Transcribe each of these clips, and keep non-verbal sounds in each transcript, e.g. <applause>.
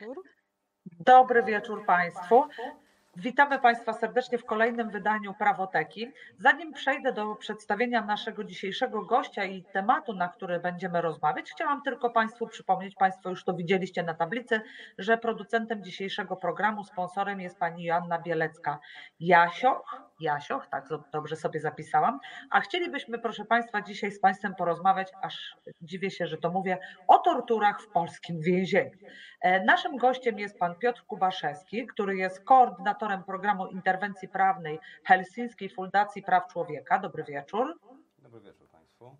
wieczór. Dobry wieczór Państwu. Witamy Państwa serdecznie w kolejnym wydaniu Prawoteki. Zanim przejdę do przedstawienia naszego dzisiejszego gościa i tematu, na który będziemy rozmawiać, chciałam tylko Państwu przypomnieć, Państwo już to widzieliście na tablicy, że producentem dzisiejszego programu, sponsorem jest pani Joanna Bielecka. Jasioch, tak dobrze sobie zapisałam, a chcielibyśmy, proszę Państwa, dzisiaj z Państwem porozmawiać, aż dziwię się, że to mówię, o torturach w polskim więzieniu. E, naszym gościem jest pan Piotr Kubaszewski, który jest koordynatorem programu interwencji prawnej Helsińskiej Fundacji Praw Człowieka. Dobry wieczór. Dobry wieczór Państwu.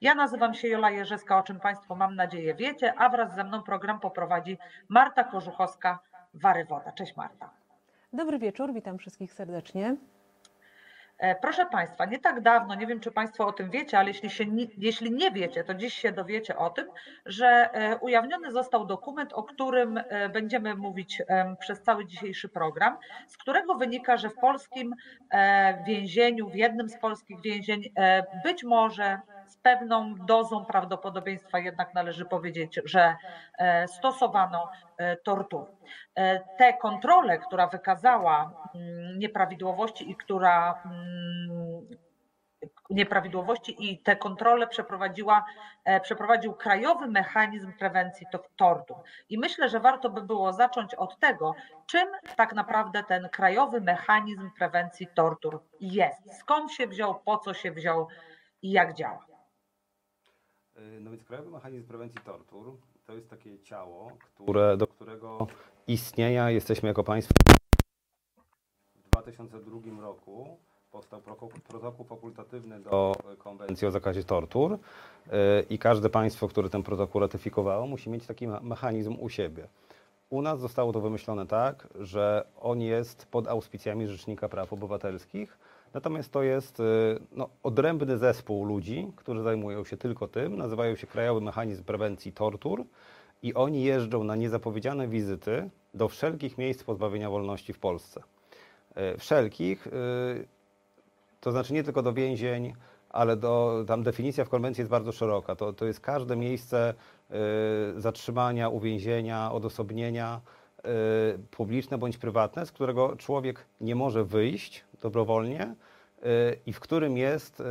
Ja nazywam się Jola Jerzeska, o czym Państwo mam nadzieję wiecie, a wraz ze mną program poprowadzi Marta Korzuchowska-Warywoda. Cześć Marta. Dobry wieczór, witam wszystkich serdecznie. E, proszę Państwa, nie tak dawno, nie wiem czy Państwo o tym wiecie, ale jeśli, się jeśli nie wiecie, to dziś się dowiecie o tym, że e, ujawniony został dokument, o którym e, będziemy mówić przez cały dzisiejszy program, z którego wynika, że w polskim więzieniu, w jednym z polskich więzień, być może z pewną dozą prawdopodobieństwa jednak należy powiedzieć, że stosowano tortur. Te kontrole, która wykazała mm, nieprawidłowości i która mm, nieprawidłowości i te kontrole przeprowadziła, e, przeprowadził Krajowy Mechanizm Prewencji Tortur. I myślę, że warto by było zacząć od tego, czym tak naprawdę ten Krajowy Mechanizm Prewencji Tortur jest. Skąd się wziął, po co się wziął i jak działa. E, no więc Krajowy Mechanizm Prewencji Tortur to jest takie ciało, które, do którego istnienia jesteśmy jako państwo w 2002 roku powstał protokół fakultatywny do konwencji o zakazie tortur y, i każde państwo, które ten protokół ratyfikowało, musi mieć taki mechanizm u siebie. U nas zostało to wymyślone tak, że on jest pod auspicjami Rzecznika Praw Obywatelskich, natomiast to jest y, no, odrębny zespół ludzi, którzy zajmują się tylko tym, nazywają się Krajowy Mechanizm Prewencji Tortur i oni jeżdżą na niezapowiedziane wizyty do wszelkich miejsc pozbawienia wolności w Polsce. Y, wszelkich to znaczy nie tylko do więzień, ale do, tam definicja w konwencji jest bardzo szeroka. To, to jest każde miejsce y, zatrzymania, uwięzienia, odosobnienia y, publiczne bądź prywatne, z którego człowiek nie może wyjść dobrowolnie y, i w którym jest y,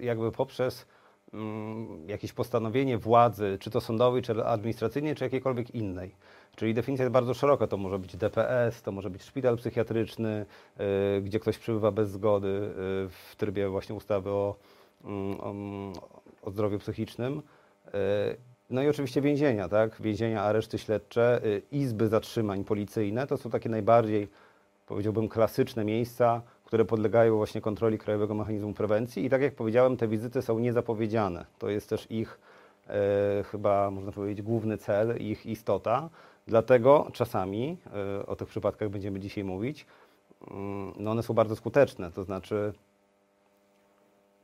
jakby poprzez mm, jakieś postanowienie władzy, czy to sądowej, czy administracyjnej, czy jakiejkolwiek innej Czyli definicja jest bardzo szeroka. To może być DPS, to może być szpital psychiatryczny, y, gdzie ktoś przybywa bez zgody y, w trybie właśnie ustawy o, mm, o, o zdrowiu psychicznym. Y, no i oczywiście więzienia, tak? Więzienia, areszty śledcze, izby zatrzymań policyjne to są takie najbardziej, powiedziałbym, klasyczne miejsca, które podlegają właśnie kontroli Krajowego Mechanizmu Prewencji. I tak jak powiedziałem, te wizyty są niezapowiedziane. To jest też ich e, chyba, można powiedzieć, główny cel, ich istota. Dlatego czasami, e, o tych przypadkach będziemy dzisiaj mówić, mm, no one są bardzo skuteczne, to znaczy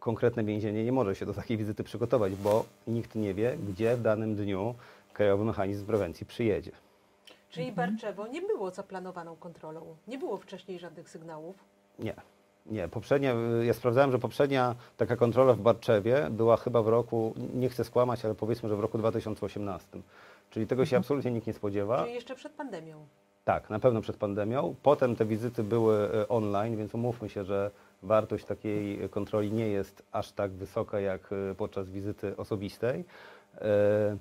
konkretne więzienie nie może się do takiej wizyty przygotować, bo nikt nie wie, gdzie w danym dniu Krajowy Mechanizm Prewencji przyjedzie. Czyli mhm. Barczewo nie było zaplanowaną kontrolą? Nie było wcześniej żadnych sygnałów? Nie. Nie, poprzednia, ja sprawdzałem, że poprzednia taka kontrola w Barczewie była chyba w roku, nie chcę skłamać, ale powiedzmy, że w roku 2018. Czyli tego się mhm. absolutnie nikt nie spodziewa. Czyli jeszcze przed pandemią. Tak, na pewno przed pandemią. Potem te wizyty były e, online, więc umówmy się, że wartość takiej kontroli nie jest aż tak wysoka jak e, podczas wizyty osobistej. E,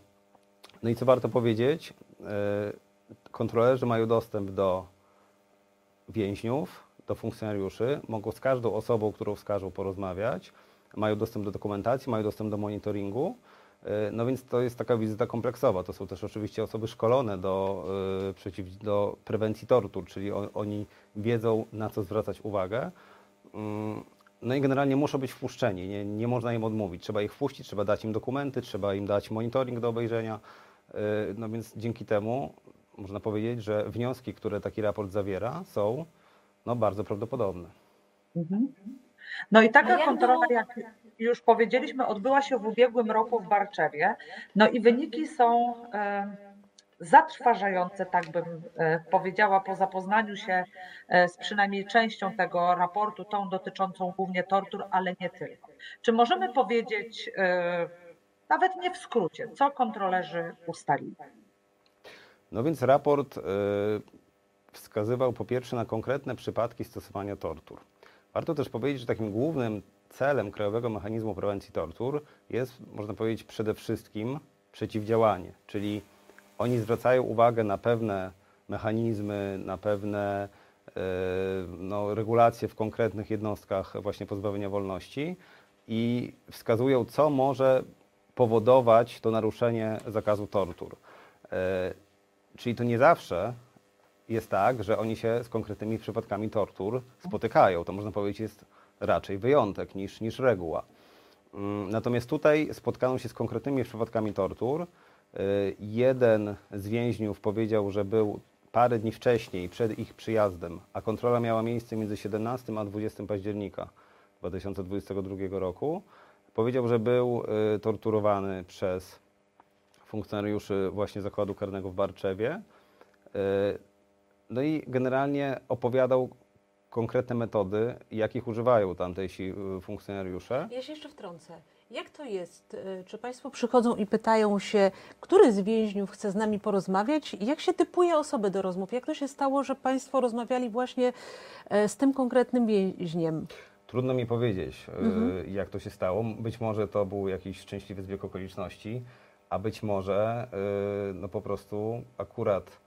no i co warto powiedzieć, kontrolerzy mają dostęp do więźniów, do funkcjonariuszy, mogą z każdą osobą, którą wskażą, porozmawiać, mają dostęp do dokumentacji, mają dostęp do monitoringu. E, no więc to jest taka wizyta kompleksowa. To są też oczywiście osoby szkolone do, e, przeciw, do prewencji tortur, czyli oni wiedzą, na co zwracać uwagę. Mm, no i generalnie muszą być wpuszczeni, nie, nie można im odmówić. Trzeba ich wpuścić, trzeba dać im dokumenty, trzeba im dać monitoring do obejrzenia. E, no więc dzięki temu można powiedzieć, że wnioski, które taki raport zawiera, są no, bardzo prawdopodobne. Mhm. No i taka kontrola, jak już powiedzieliśmy, odbyła się w ubiegłym roku w Barczewie. No i wyniki są e, zatrważające, tak bym e, powiedziała, po zapoznaniu się e, z przynajmniej częścią tego raportu, tą dotyczącą głównie tortur, ale nie tylko. Czy możemy powiedzieć, nawet nie w skrócie, co kontrolerzy ustalili? No więc raport wskazywał po pierwsze na konkretne przypadki stosowania tortur. Warto też powiedzieć, że takim głównym celem Krajowego Mechanizmu Prewencji Tortur jest, można powiedzieć, przede wszystkim przeciwdziałanie, czyli oni zwracają uwagę na pewne mechanizmy, na pewne e, no, regulacje w konkretnych jednostkach właśnie pozbawienia wolności i wskazują, co może powodować to naruszenie zakazu tortur. E, Czyli to nie zawsze jest tak, że oni się z konkretnymi przypadkami tortur spotykają. To można powiedzieć jest raczej wyjątek niż, niż reguła. Mm, Natomiast tutaj spotkano się z konkretnymi przypadkami tortur. Y, Jeden z więźniów powiedział, że był parę dni wcześniej, przed ich przyjazdem, a kontrola miała miejsce między 17 a 20 października 2022 roku. Powiedział, że był y, torturowany przez funkcjonariuszy właśnie zakładu karnego w Barczewie. No i generalnie opowiadał konkretne metody, jakich używają tamtejsi y, funkcjonariusze. Ja się jeszcze wtrącę. Jak to jest? Y, Czy Państwo przychodzą i pytają się, który z więźniów chce z nami porozmawiać? Jak się typuje osoby do rozmów? Jak to się stało, że Państwo rozmawiali właśnie e, z tym konkretnym więźniem? Trudno mi powiedzieć, y, Mhm. jak to się stało. Być może to był jakiś szczęśliwy zbieg okoliczności, a być może no po prostu akurat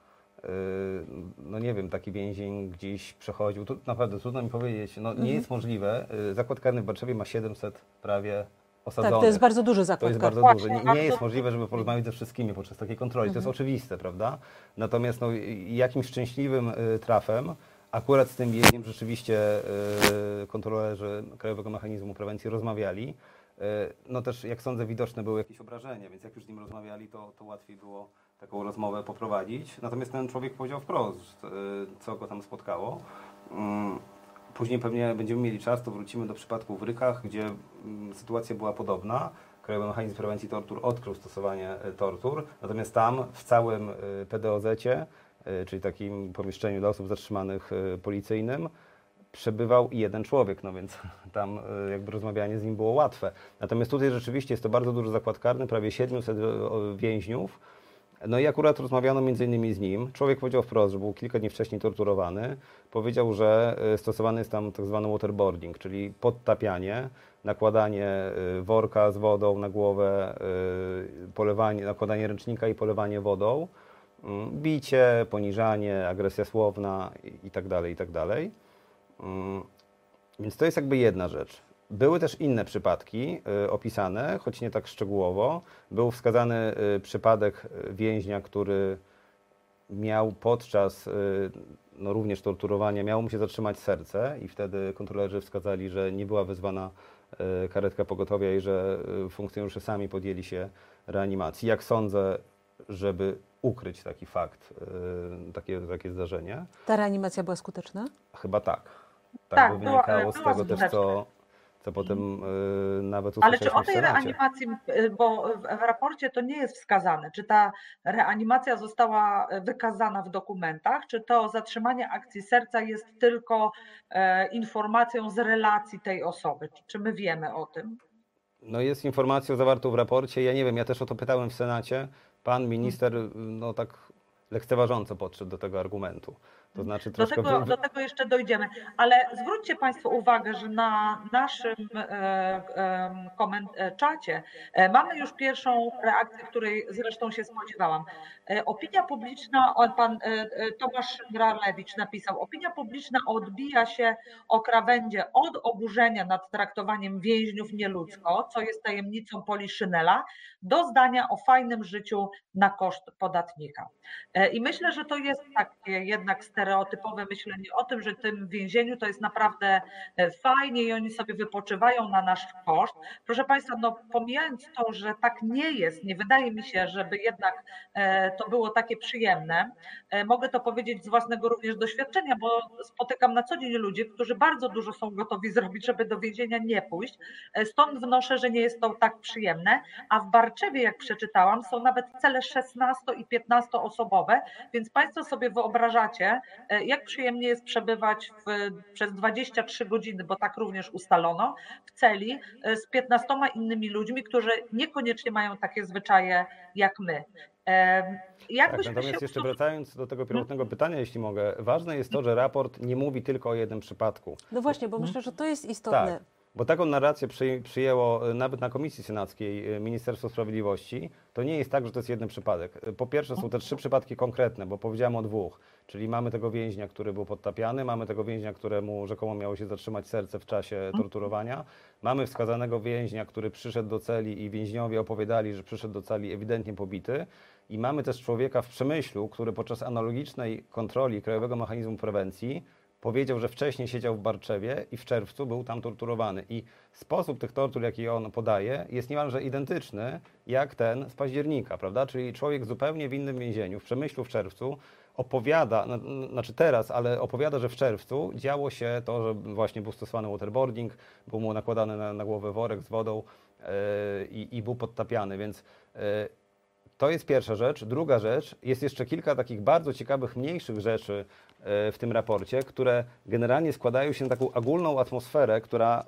no nie wiem, taki więzień gdzieś przechodził. Tu naprawdę trudno mi powiedzieć. No, Mhm. nie jest możliwe. Y, Zakład karny w Warszawie ma 700 prawie osadzonych. Tak, to jest bardzo duży To zakład jest karny. bardzo. Właśnie, Nie, nie bardzo jest możliwe, żeby porozmawiać ze wszystkimi podczas takiej kontroli. To jest oczywiste, prawda? Natomiast no, jakimś szczęśliwym y, trafem akurat z tym więźniem rzeczywiście y, kontrolerzy Krajowego Mechanizmu Prewencji rozmawiali. No też, jak sądzę, widoczne były jakieś obrażenia, więc jak już z nim rozmawiali, to, to łatwiej było taką rozmowę poprowadzić. Natomiast ten człowiek powiedział wprost, y, co go tam spotkało. Mm, Później pewnie będziemy mieli czas, to wrócimy do przypadku w Rykach, gdzie mm, sytuacja była podobna. Krajowy Mechanizm Prewencji Tortur odkrył stosowanie e, tortur, natomiast tam w całym e, PDOZ-cie, e, czyli takim pomieszczeniu dla osób zatrzymanych e, policyjnym, przebywał jeden człowiek, no więc <laughs> tam e, jakby rozmawianie z nim było łatwe. Natomiast tutaj rzeczywiście jest to bardzo duży zakład karny, prawie 700 o- więźniów. No i akurat rozmawiano między innymi z nim. Człowiek powiedział wprost, że był kilka dni wcześniej torturowany. Powiedział, że e, stosowany jest tam tak zwany waterboarding, czyli podtapianie, nakładanie e, worka z wodą na głowę, e, polewanie, nakładanie ręcznika i polewanie wodą, mm, bicie, poniżanie, agresja słowna i- i tak tak. Mm, Więc to jest jakby jedna rzecz. Były też inne przypadki y, opisane, choć nie tak szczegółowo. Był wskazany y, przypadek więźnia, który miał podczas y, no, również torturowania, miało mu się zatrzymać serce i wtedy kontrolerzy wskazali, że nie była wezwana karetka pogotowia i że funkcjonariusze sami podjęli się reanimacji. Jak sądzę, żeby ukryć taki fakt, takie, takie zdarzenie? Ta reanimacja była skuteczna? Chyba tak. Tak, Tak, by była- wynikało z tego też, co, co potem y, nawet Ale czy o tej reanimacji, y, bo w raporcie to nie jest wskazane, czy ta reanimacja została y, wykazana w dokumentach, czy to zatrzymanie akcji serca jest tylko e, informacją z relacji tej osoby? Czy- Czy my wiemy o tym? No jest informacją zawartą w raporcie. Ja nie wiem, ja też o to pytałem w Senacie. Pan minister y, no tak lekceważąco podszedł do tego argumentu. To znaczy Do troszkę... tego, wy- do tego jeszcze dojdziemy, ale zwróćcie Państwo uwagę, że na naszym e, e, czacie e, mamy już pierwszą reakcję, której zresztą się spodziewałam. E, Opinia publiczna, pan e, e, Tomasz Gralewicz napisał, opinia publiczna odbija się o krawędzie od oburzenia nad traktowaniem więźniów nieludzko, co jest tajemnicą Poliszynela, do zdania o fajnym życiu na koszt podatnika. I myślę, że to jest takie jednak stereotypowe myślenie o tym, że tym więzieniu to jest naprawdę fajnie i oni sobie wypoczywają na nasz koszt. Proszę Państwa, no pomijając to, że tak nie jest, nie wydaje mi się, żeby jednak to było takie przyjemne. E, Mogę to powiedzieć z własnego również doświadczenia, bo spotykam na co dzień ludzi, którzy bardzo dużo są gotowi <laughs> zrobić, żeby do więzienia nie pójść. E, Stąd wnoszę, że nie jest to tak przyjemne. A w Barczewie, jak przeczytałam, są nawet cele 16 i 15 osobowe, więc Państwo sobie wyobrażacie, e, jak przyjemnie jest przebywać w, przez 23 godziny, bo tak również ustalono, w celi z 15 innymi ludźmi, którzy niekoniecznie mają takie zwyczaje jak my. Em, Tak, Jakbyśmy natomiast się jeszcze wracając do tego pierwotnego pytania, jeśli mogę, ważne jest to, że raport nie mówi tylko o jednym przypadku. No właśnie, bo myślę, że to jest istotne. Tak, bo taką narrację przyj- przyjęło e, nawet na Komisji Senackiej e, Ministerstwo Sprawiedliwości. To nie jest tak, że to jest jeden przypadek. E, Po pierwsze są te trzy przypadki konkretne, bo powiedziałem o dwóch. Czyli mamy tego więźnia, który był podtapiany, mamy tego więźnia, któremu rzekomo miało się zatrzymać serce w czasie torturowania, mamy wskazanego więźnia, który przyszedł do celi i więźniowie opowiadali, że przyszedł do celi ewidentnie pobity. I mamy też człowieka w Przemyślu, który podczas analogicznej kontroli Krajowego Mechanizmu Prewencji powiedział, że wcześniej siedział w Barczewie i w czerwcu był tam torturowany. I sposób tych tortur, jaki on podaje, jest niemalże identyczny jak ten z października, prawda? Czyli człowiek zupełnie w innym więzieniu, w Przemyślu w czerwcu, opowiada, na- na- znaczy teraz, ale opowiada, że w czerwcu działo się to, że właśnie był stosowany waterboarding, był mu nakładany na, na głowę worek z wodą yy, i, był podtapiany, więc yy, to jest pierwsza rzecz. Druga rzecz, jest jeszcze kilka takich bardzo ciekawych, mniejszych rzeczy w tym raporcie, które generalnie składają się na taką ogólną atmosferę, która,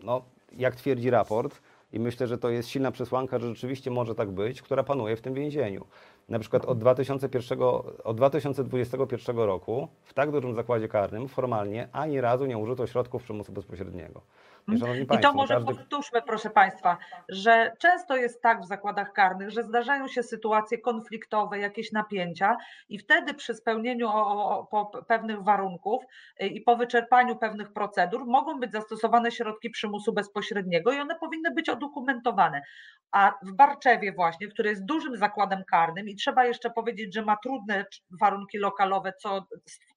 no, jak twierdzi raport, i myślę, że to jest silna przesłanka, że rzeczywiście może tak być, która panuje w tym więzieniu. Na przykład od, 2001, od 2021 roku w tak dużym zakładzie karnym formalnie ani razu nie użyto środków przymusu bezpośredniego. Nie, szanowni I państwo, to może każdy... powtórzmy, proszę Państwa, że często jest tak w zakładach karnych, że zdarzają się sytuacje konfliktowe, jakieś napięcia, i wtedy przy spełnieniu o, o, po pewnych warunków y, i po wyczerpaniu pewnych procedur mogą być zastosowane środki przymusu bezpośredniego i one powinny być udokumentowane. A w Barczewie, właśnie, który jest dużym zakładem karnym, i trzeba jeszcze powiedzieć, że ma trudne warunki lokalowe, co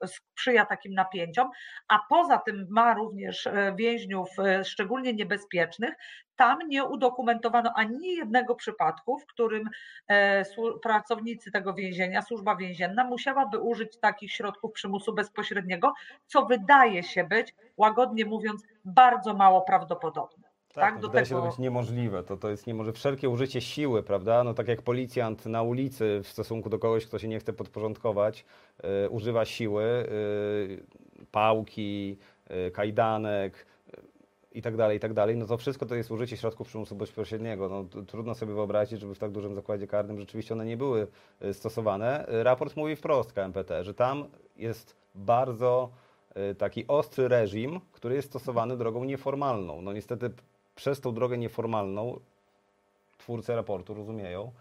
sprzyja takim napięciom, a poza tym ma również e, więźniów e, szczególnie niebezpiecznych. Tam nie udokumentowano ani jednego przypadku, w którym e, pracownicy tego więzienia, służba więzienna musiałaby użyć takich środków przymusu bezpośredniego, co wydaje się być, łagodnie mówiąc, bardzo mało prawdopodobne. Tak, Tak, no do wydaje się to tego- być niemożliwe. To, to jest niemożliwe. Wszelkie użycie siły, prawda? No tak jak policjant na ulicy w stosunku do kogoś, kto się nie chce podporządkować, y, używa siły, y, pałki, kajdanek i tak dalej, i tak dalej. No to wszystko to jest użycie środków przymusu bezpośredniego. No, trudno sobie wyobrazić, żeby w tak dużym zakładzie karnym rzeczywiście one nie były y, stosowane. Raport mówi wprost KMPT, że tam jest bardzo y, taki ostry reżim, który jest stosowany drogą nieformalną. No niestety przez tą drogę nieformalną twórcy raportu rozumieją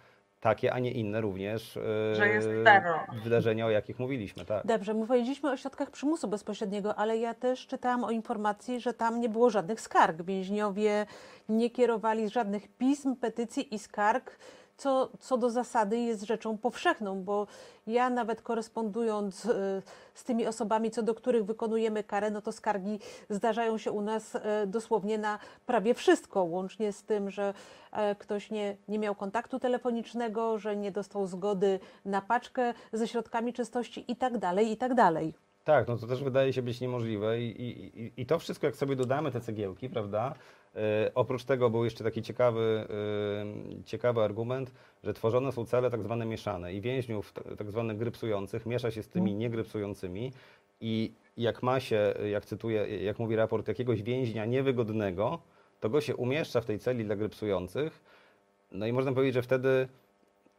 takie, a nie inne również y, Że jest terror. wydarzenia, o jakich mówiliśmy. Tak. Dobrze, my powiedzieliśmy o środkach przymusu bezpośredniego, ale ja też czytałam o informacji, że tam nie było żadnych skarg. Więźniowie nie kierowali żadnych pism, petycji i skarg, co, co do zasady jest rzeczą powszechną, bo ja nawet korespondując y, z tymi osobami, co do których wykonujemy karę, no to skargi zdarzają się u nas y, dosłownie na prawie wszystko, łącznie z tym, że e, ktoś nie, nie miał kontaktu telefonicznego, że nie dostał zgody na paczkę ze środkami czystości i tak dalej, i tak dalej. Tak, no to też wydaje się być niemożliwe i, i- i to wszystko, jak sobie dodamy te cegiełki, prawda? E, oprócz tego był jeszcze taki ciekawy, e, ciekawy argument, że tworzone są cele tak zwane mieszane i więźniów tak zwanych grypsujących miesza się z tymi niegrypsującymi i jak ma się, jak cytuję, jak mówi raport, jakiegoś więźnia niewygodnego, to go się umieszcza w tej celi dla grypsujących, no i można powiedzieć, że wtedy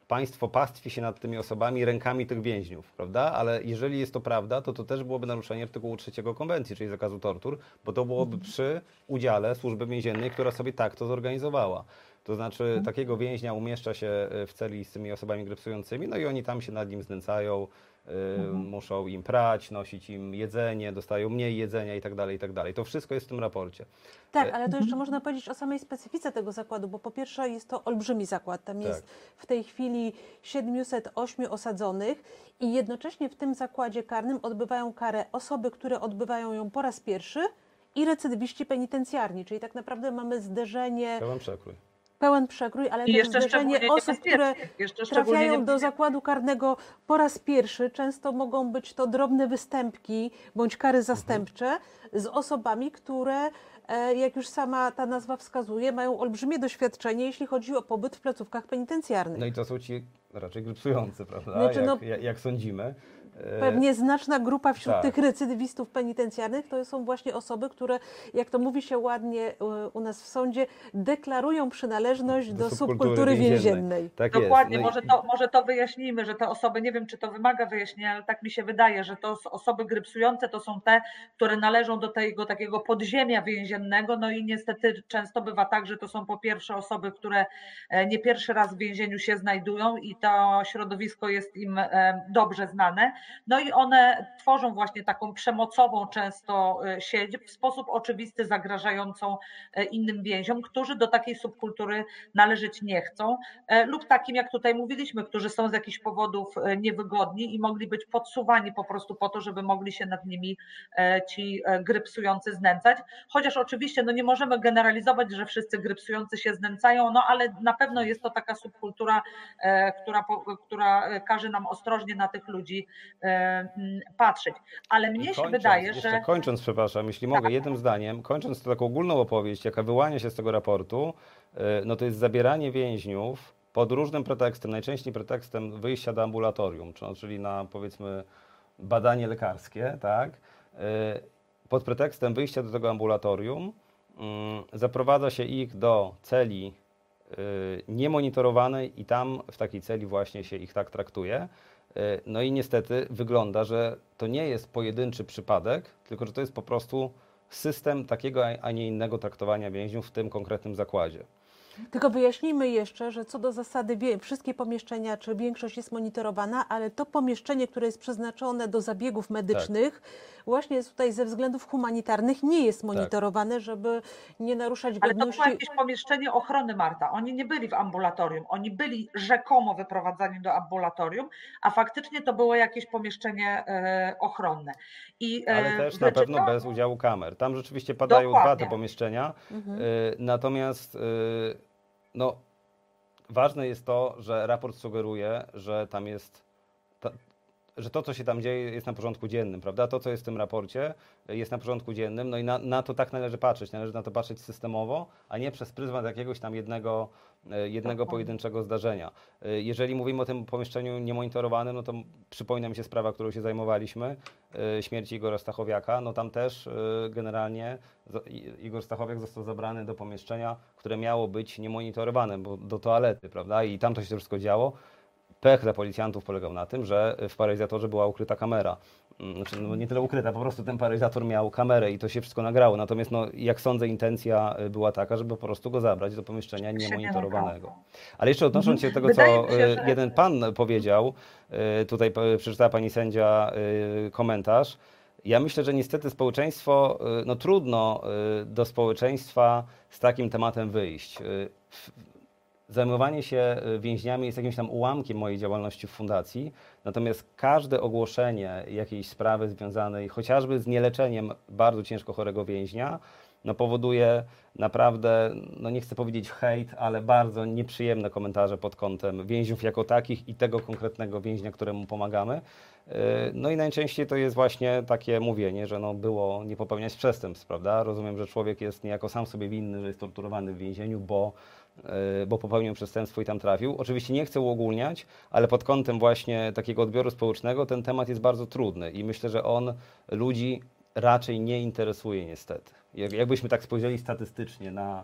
państwo pastwi się nad tymi osobami rękami tych więźniów, prawda? Ale jeżeli jest to prawda, to to też byłoby naruszenie artykułu 3 konwencji, czyli zakazu tortur, bo to byłoby przy udziale służby więziennej, która sobie tak to zorganizowała. To znaczy takiego więźnia umieszcza się e, w celi z tymi osobami grypsującymi, no i oni tam się nad nim znęcają, y, muszą im prać, nosić im jedzenie, dostają mniej jedzenia i tak dalej, i tak dalej. To wszystko jest w tym raporcie. Tak, ale to jeszcze można powiedzieć o samej specyfice tego zakładu, bo po pierwsze jest to olbrzymi zakład. Tam Tak. jest w tej chwili 708 osadzonych i jednocześnie w tym zakładzie karnym odbywają karę osoby, które odbywają ją po raz pierwszy i recydywiści penitencjarni, czyli tak naprawdę mamy zderzenie, Pełen przekrój. Pełen przekrój, ale też zderzenie osób, które trafiają do zakładu karnego po raz pierwszy. Często mogą być to drobne występki bądź kary zastępcze z osobami, które, e, jak już sama ta nazwa wskazuje, mają olbrzymie doświadczenie, jeśli chodzi o pobyt w placówkach penitencjarnych. No i to są ci raczej grypsujący, prawda? Znaczy, jak, no- jak, jak sądzimy. E, Pewnie znaczna grupa wśród tak. tych recydywistów penitencjarnych to są właśnie osoby, które, jak to mówi się ładnie e, u nas w sądzie, deklarują przynależność do, subkultury więziennej. Tak Dokładnie, jest. No i- może, to, może to wyjaśnijmy, że te osoby, nie wiem czy to wymaga wyjaśnienia, ale tak mi się wydaje, że to osoby grypsujące to są te, które należą do tego takiego podziemia więziennego, no i niestety często bywa tak, że to są po pierwsze osoby, które e, nie pierwszy raz w więzieniu się znajdują i to środowisko jest im dobrze znane, no i one tworzą właśnie taką przemocową często e, sieć, w sposób oczywisty zagrażającą e, innym więziom, którzy do takiej subkultury należeć nie chcą e, lub takim, jak tutaj mówiliśmy, którzy są z jakichś powodów e, niewygodni i mogli być podsuwani po prostu po to, żeby mogli się nad nimi e, ci grypsujący znęcać. Chociaż oczywiście no nie możemy generalizować, że wszyscy grypsujący się znęcają, no ale na pewno jest to taka subkultura, która, która każe nam ostrożnie na tych ludzi patrzeć. Ale mnie I się kończąc- wydaje, że Kończąc, przepraszam, jeśli mogę, Tak. jednym zdaniem, kończąc taką ogólną opowieść, jaka wyłania się z tego raportu, y, no to jest zabieranie więźniów pod różnym pretekstem, najczęściej pretekstem wyjścia do ambulatorium, czy- czyli na powiedzmy badanie lekarskie, tak? Y, Pod pretekstem wyjścia do tego ambulatorium mm, zaprowadza się ich do celi niemonitorowanej i tam w takiej celi właśnie się ich tak traktuje. Y, No i niestety wygląda, że to nie jest pojedynczy przypadek, tylko że to jest po prostu system takiego, a nie innego traktowania więźniów w tym konkretnym zakładzie. Tylko wyjaśnijmy jeszcze, że co do zasady wszystkie pomieszczenia, czy większość jest monitorowana, ale to pomieszczenie, które jest przeznaczone do zabiegów medycznych, właśnie jest tutaj ze względów humanitarnych nie jest monitorowane, żeby nie naruszać Ale to godności. było jakieś pomieszczenie ochrony, Marta. Oni nie byli w ambulatorium. Oni byli rzekomo wyprowadzani do ambulatorium, a faktycznie to było jakieś pomieszczenie e, ochronne. I, e, Ale też na pewno bez udziału kamer. Tam rzeczywiście padają dwa Dokładnie. te pomieszczenia. Mhm. Y, Natomiast y, no, ważne jest to, że raport sugeruje, że tam jest, że to, co się tam dzieje, jest na porządku dziennym, prawda? To, co jest w tym raporcie, jest na porządku dziennym, no i na, na to tak należy patrzeć. Należy na to patrzeć systemowo, a nie przez pryzmat jakiegoś tam jednego, y, jednego Dokładnie. pojedynczego zdarzenia. Y, Jeżeli mówimy o tym pomieszczeniu niemonitorowanym, no to przypomina mi się sprawa, którą się zajmowaliśmy, y, śmierci Igora Stachowiaka, no tam też generalnie Igor Stachowiak został zabrany do pomieszczenia, które miało być niemonitorowane, bo do toalety, prawda? I tam to się wszystko działo. Pech dla policjantów polegał na tym, że w paralizatorze była ukryta kamera. Mm, Znaczy, no nie tyle ukryta, po prostu ten paralizator miał kamerę i to się wszystko nagrało. Natomiast, no, jak sądzę, intencja y, była taka, żeby po prostu go zabrać do pomieszczenia niemonitorowanego. Ale jeszcze odnosząc się do tego, co y, jeden pan powiedział, y, tutaj przeczytała pani sędzia komentarz. Ja myślę, że niestety społeczeństwo, no trudno do społeczeństwa z takim tematem wyjść. Y, Zajmowanie się y, więźniami jest jakimś tam ułamkiem mojej działalności w fundacji, natomiast każde ogłoszenie jakiejś sprawy związanej chociażby z nieleczeniem bardzo ciężko chorego więźnia, no powoduje naprawdę, no nie chcę powiedzieć hejt, ale bardzo nieprzyjemne komentarze pod kątem więźniów jako takich i tego konkretnego więźnia, któremu pomagamy. Yy, No i najczęściej to jest właśnie takie mówienie, że no było nie popełniać przestępstw, prawda? Rozumiem, że człowiek jest niejako sam sobie winny, że jest torturowany w więzieniu, bo, bo popełnił przestępstwo i tam trafił. Oczywiście nie chcę uogólniać, ale pod kątem właśnie takiego odbioru społecznego ten temat jest bardzo trudny i myślę, że on ludzi raczej nie interesuje niestety. Jak- Jakbyśmy tak spojrzeli statystycznie na,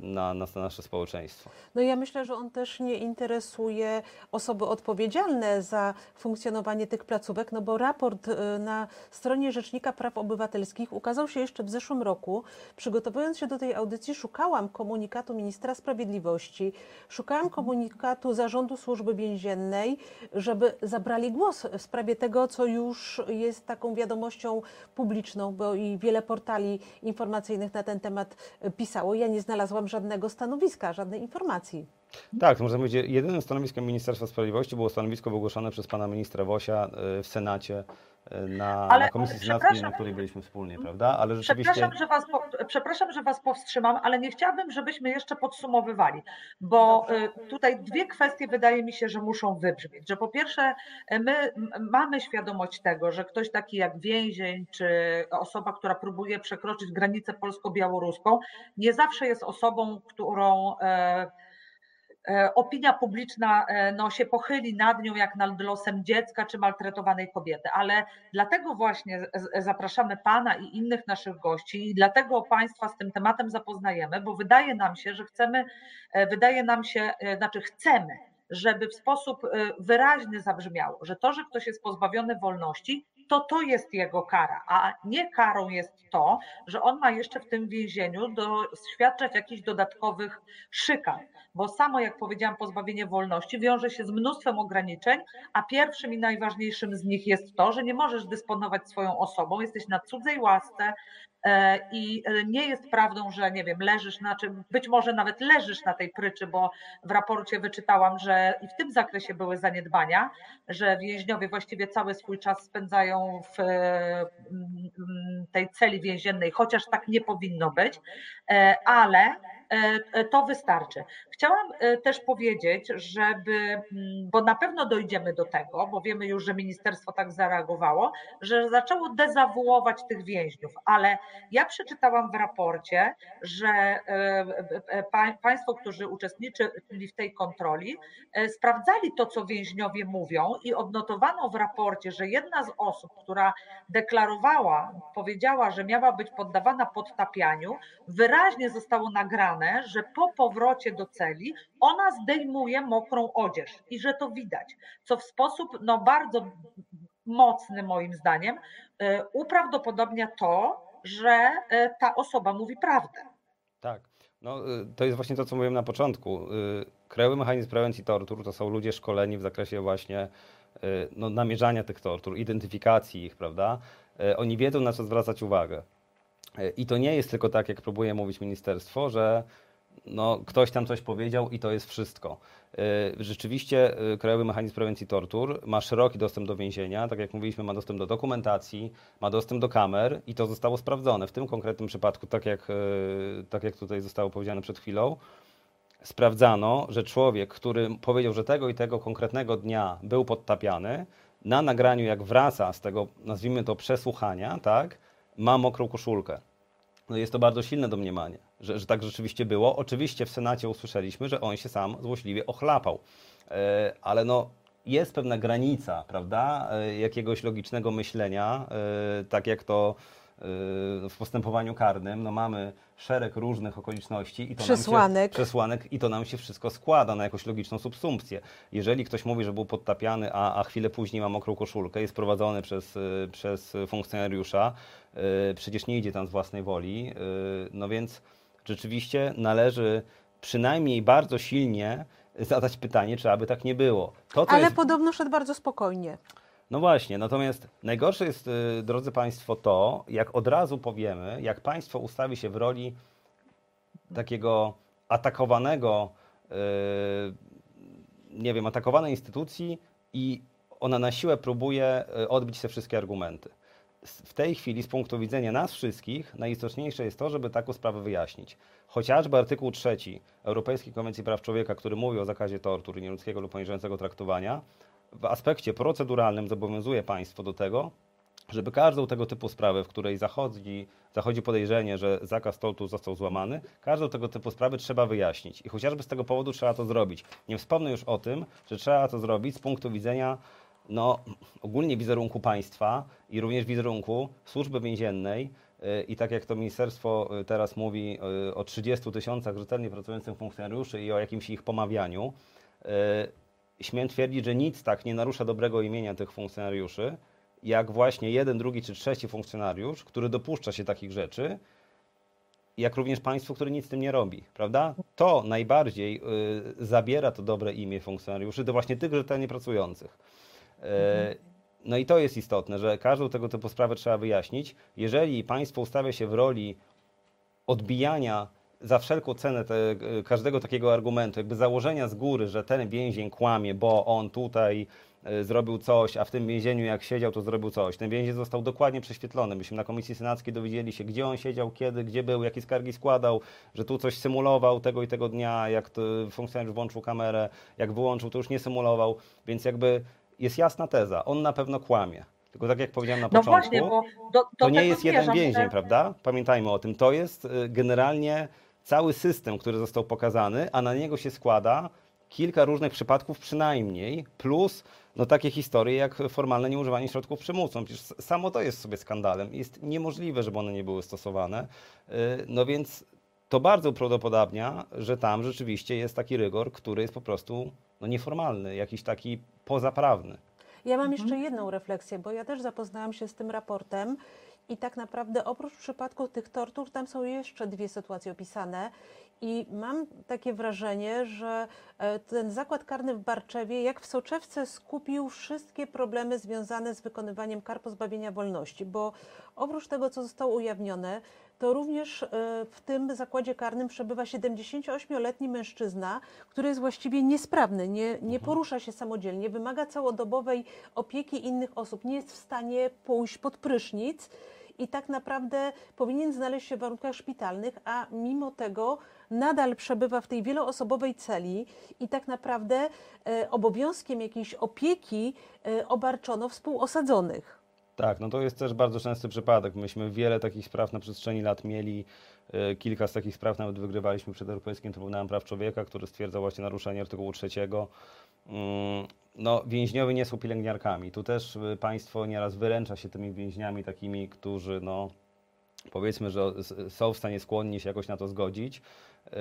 na, na nasze społeczeństwo. No ja myślę, że on też nie interesuje osoby odpowiedzialne za funkcjonowanie tych placówek, no bo raport y, na stronie Rzecznika Praw Obywatelskich ukazał się jeszcze w zeszłym roku. Przygotowując się do tej audycji, szukałam komunikatu ministra sprawiedliwości, szukałam komunikatu Zarządu Służby Więziennej, żeby zabrali głos w sprawie tego, co już jest taką wiadomością publiczną, bo i wiele portali informacyjnych na ten temat y, Ja nie znalazłam żadnego stanowiska, żadnej informacji. Tak, można powiedzieć, jedynym stanowiskiem Ministerstwa Sprawiedliwości było stanowisko wygłoszone przez pana ministra Wosia y, w Senacie na, Ale- na Komisji Senackiej, na której byliśmy wspólnie, prawda? Ale rzeczywiście... Przepraszam że, was, po- przepraszam, że Was powstrzymam, ale nie chciałabym, żebyśmy jeszcze podsumowywali, bo y, tutaj dwie kwestie wydaje mi się, że muszą wybrzmieć. Że po pierwsze, y, my mamy świadomość tego, że ktoś taki jak więzień, czy osoba, która próbuje przekroczyć granicę polsko-białoruską, nie zawsze jest osobą, którą e, opinia publiczna e, no, się pochyli nad nią jak nad losem dziecka czy maltretowanej kobiety. Ale dlatego właśnie zapraszamy Pana i innych naszych gości i dlatego Państwa z tym tematem zapoznajemy, bo wydaje nam się, że chcemy, e, wydaje nam się, e, znaczy chcemy, żeby w sposób e, wyraźny zabrzmiało, że to, że ktoś jest pozbawiony wolności, to to jest jego kara, a nie karą jest to, że on ma jeszcze w tym więzieniu doświadczać jakichś dodatkowych szykan, bo samo, jak powiedziałam, pozbawienie wolności wiąże się z mnóstwem ograniczeń, a pierwszym i najważniejszym z nich jest to, że nie możesz dysponować swoją osobą, jesteś na cudzej łasce i e, nie jest prawdą, że nie wiem, leżysz na czym, być może nawet leżysz na tej pryczy, bo w raporcie wyczytałam, że i w tym zakresie były zaniedbania, że więźniowie właściwie cały swój czas spędzają w e, mm, tej celi więziennej, chociaż tak nie powinno być, e, ale e, to wystarczy. Chciałam e, też powiedzieć, żeby, mm, bo na pewno dojdziemy do tego, bo wiemy już, że ministerstwo tak zareagowało, że zaczęło dezawuować tych więźniów, ale ja przeczytałam w raporcie, że e, e, pa- Państwo, którzy uczestniczyli w tej kontroli, sprawdzali to, co więźniowie mówią i odnotowano w raporcie, że jedna z osób, która deklarowała, powiedziała, że miała być poddawana podtapianiu, wyraźnie zostało nagrane, że po powrocie do celi ona zdejmuje mokrą odzież i że to widać, co w sposób no, bardzo mocny moim zdaniem e, uprawdopodobnia to, że e, ta osoba mówi prawdę. Tak. No, y, to jest właśnie to, co mówiłem na początku. Y, Krajowy Mechanizm Prewencji Tortur to są ludzie szkoleni w zakresie właśnie y, no, namierzania tych tortur, identyfikacji ich, prawda? Oni wiedzą, na co zwracać uwagę. I to nie jest tylko tak, jak próbuje mówić ministerstwo, że no, ktoś tam coś powiedział i to jest wszystko. Y, Rzeczywiście y, Krajowy Mechanizm Prewencji Tortur ma szeroki dostęp do więzienia, tak jak mówiliśmy, ma dostęp do dokumentacji, ma dostęp do kamer i to zostało sprawdzone. W tym konkretnym przypadku, tak jak, y, tak jak tutaj zostało powiedziane przed chwilą, sprawdzano, że człowiek, który powiedział, że tego i tego konkretnego dnia był podtapiany, na nagraniu jak wraca z tego, nazwijmy to przesłuchania, tak, ma mokrą koszulkę. No jest to bardzo silne domniemanie, że, że tak rzeczywiście było. Oczywiście w Senacie usłyszeliśmy, że on się sam złośliwie ochlapał, e, ale no jest pewna granica, prawda, e, jakiegoś logicznego myślenia, e, tak jak to w postępowaniu karnym, no mamy szereg różnych okoliczności i to nam Przesłanek. się, przesłanek i to nam się wszystko składa na jakąś logiczną subsumpcję. Jeżeli ktoś mówi, że był podtapiany, a, a chwilę później ma mokrą koszulkę, jest prowadzony przez, y, przez funkcjonariusza, y, przecież nie idzie tam z własnej woli, y, no więc rzeczywiście należy przynajmniej bardzo silnie zadać pytanie, czy aby tak nie było. To, Ale jest... podobno szedł bardzo spokojnie. No właśnie, natomiast najgorsze jest, y, drodzy Państwo, to, jak od razu powiemy, jak państwo ustawi się w roli takiego atakowanego, y, nie wiem, atakowanej instytucji i ona na siłę próbuje y, odbić te wszystkie argumenty. W tej chwili, z punktu widzenia nas wszystkich, najistotniejsze jest to, żeby taką sprawę wyjaśnić. Chociażby artykuł 3 Europejskiej Konwencji Praw Człowieka, który mówi o zakazie tortur nieludzkiego lub poniżającego traktowania, w aspekcie proceduralnym zobowiązuje państwo do tego, żeby każdą tego typu sprawę, w której zachodzi, zachodzi podejrzenie, że zakaz tortur został złamany, każdą tego typu sprawę trzeba wyjaśnić. I chociażby z tego powodu trzeba to zrobić. Nie wspomnę już o tym, że trzeba to zrobić z punktu widzenia no, ogólnie wizerunku państwa i również wizerunku służby więziennej. Yy, I tak jak to ministerstwo yy, teraz mówi yy, o 30 tysiącach rzetelnie pracujących funkcjonariuszy i o jakimś ich pomawianiu, śmiem twierdzić, że nic tak nie narusza dobrego imienia tych funkcjonariuszy, jak właśnie jeden, drugi czy trzeci funkcjonariusz, który dopuszcza się takich rzeczy, jak również państwo, które nic z tym nie robi, prawda? To najbardziej y, zabiera to dobre imię funkcjonariuszy, to właśnie tych rzetelnie pracujących. Y, no i to jest istotne, że każdą tego typu sprawę trzeba wyjaśnić. Jeżeli państwo ustawia się w roli odbijania za wszelką cenę te, y, każdego takiego argumentu, jakby założenia z góry, że ten więzień kłamie, bo on tutaj y, zrobił coś, a w tym więzieniu jak siedział, to zrobił coś. Ten więzień został dokładnie prześwietlony. Myśmy na Komisji Senackiej dowiedzieli się, gdzie on siedział, kiedy, gdzie był, jakie skargi składał, że tu coś symulował tego i tego dnia, jak funkcjonariusz włączył kamerę, jak wyłączył, to już nie symulował. Więc jakby jest jasna teza, on na pewno kłamie. Tylko tak jak powiedziałem na No początku, właśnie, bo do, do to nie jest jeden więzień, prawda? Pamiętajmy o tym. To jest y, generalnie cały system, który został pokazany, a na niego się składa kilka różnych przypadków przynajmniej, plus no, takie historie jak formalne nieużywanie środków przymusu. No, Przecież samo to jest sobie skandalem. Jest niemożliwe, żeby one nie były stosowane. Y, No więc to bardzo prawdopodobnia, że tam rzeczywiście jest taki rygor, który jest po prostu no, nieformalny, jakiś taki pozaprawny. Ja mam jeszcze jedną refleksję, bo ja też zapoznałam się z tym raportem i tak naprawdę oprócz przypadku tych tortur, tam są jeszcze dwie sytuacje opisane. I mam takie wrażenie, że e, ten zakład karny w Barczewie, jak w soczewce, skupił wszystkie problemy związane z wykonywaniem kar pozbawienia wolności, bo oprócz tego, co zostało ujawnione, to również e, w tym zakładzie karnym przebywa 78-letni mężczyzna, który jest właściwie niesprawny, nie, nie porusza się samodzielnie, wymaga całodobowej opieki innych osób, nie jest w stanie pójść pod prysznic i tak naprawdę powinien znaleźć się w warunkach szpitalnych, a mimo tego nadal przebywa w tej wieloosobowej celi i tak naprawdę e, obowiązkiem jakiejś opieki e, obarczono współosadzonych. Tak, no to jest też bardzo częsty przypadek. Myśmy wiele takich spraw na przestrzeni lat mieli. e, Kilka z takich spraw nawet wygrywaliśmy przed Europejskim Trybunałem Praw Człowieka, który stwierdzał właśnie naruszenie artykułu trzeciego. Mm, No, więźniowie nie są pielęgniarkami. Tu też e, państwo nieraz wyręcza się tymi więźniami takimi, którzy no, powiedzmy, że są w stanie skłonni się jakoś na to zgodzić e,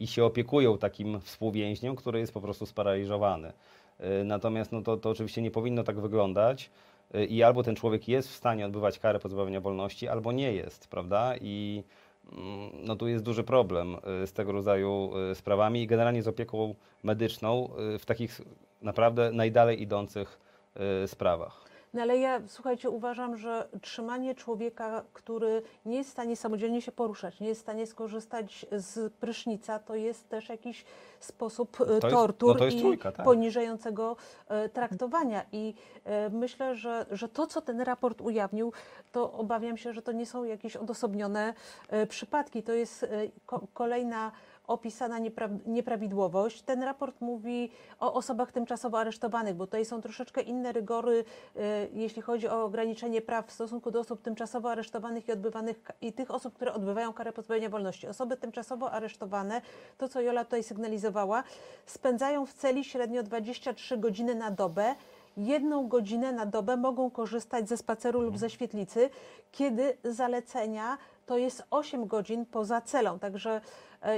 i się opiekują takim współwięźniem, który jest po prostu sparaliżowany. E, Natomiast no, to, to oczywiście nie powinno tak wyglądać e, i albo ten człowiek jest w stanie odbywać karę pozbawienia wolności, albo nie jest, prawda? I no, tu jest duży problem e, z tego rodzaju e, sprawami i generalnie z opieką medyczną e, w takich naprawdę najdalej idących sprawach. No ale ja, słuchajcie, uważam, że trzymanie człowieka, który nie jest w stanie samodzielnie się poruszać, nie jest w stanie skorzystać z prysznica, to jest też jakiś sposób e, jest- tortur no to jest i tak. poniżającego e, traktowania. I e, myślę, że, że to, co ten raport ujawnił, to obawiam się, że to nie są jakieś odosobnione przypadki. To jest ko- kolejna opisana niepra- nieprawidłowość. Ten raport mówi o osobach tymczasowo aresztowanych, bo tutaj są troszeczkę inne rygory, e, jeśli chodzi o ograniczenie praw w stosunku do osób tymczasowo aresztowanych i odbywanych i tych osób, które odbywają karę pozbawienia wolności. Osoby tymczasowo aresztowane, to co Jola tutaj sygnalizowała, spędzają w celi średnio 23 godziny na dobę. Jedną godzinę na dobę mogą korzystać ze spaceru lub ze świetlicy, kiedy zalecenia to jest 8 godzin poza celą. Także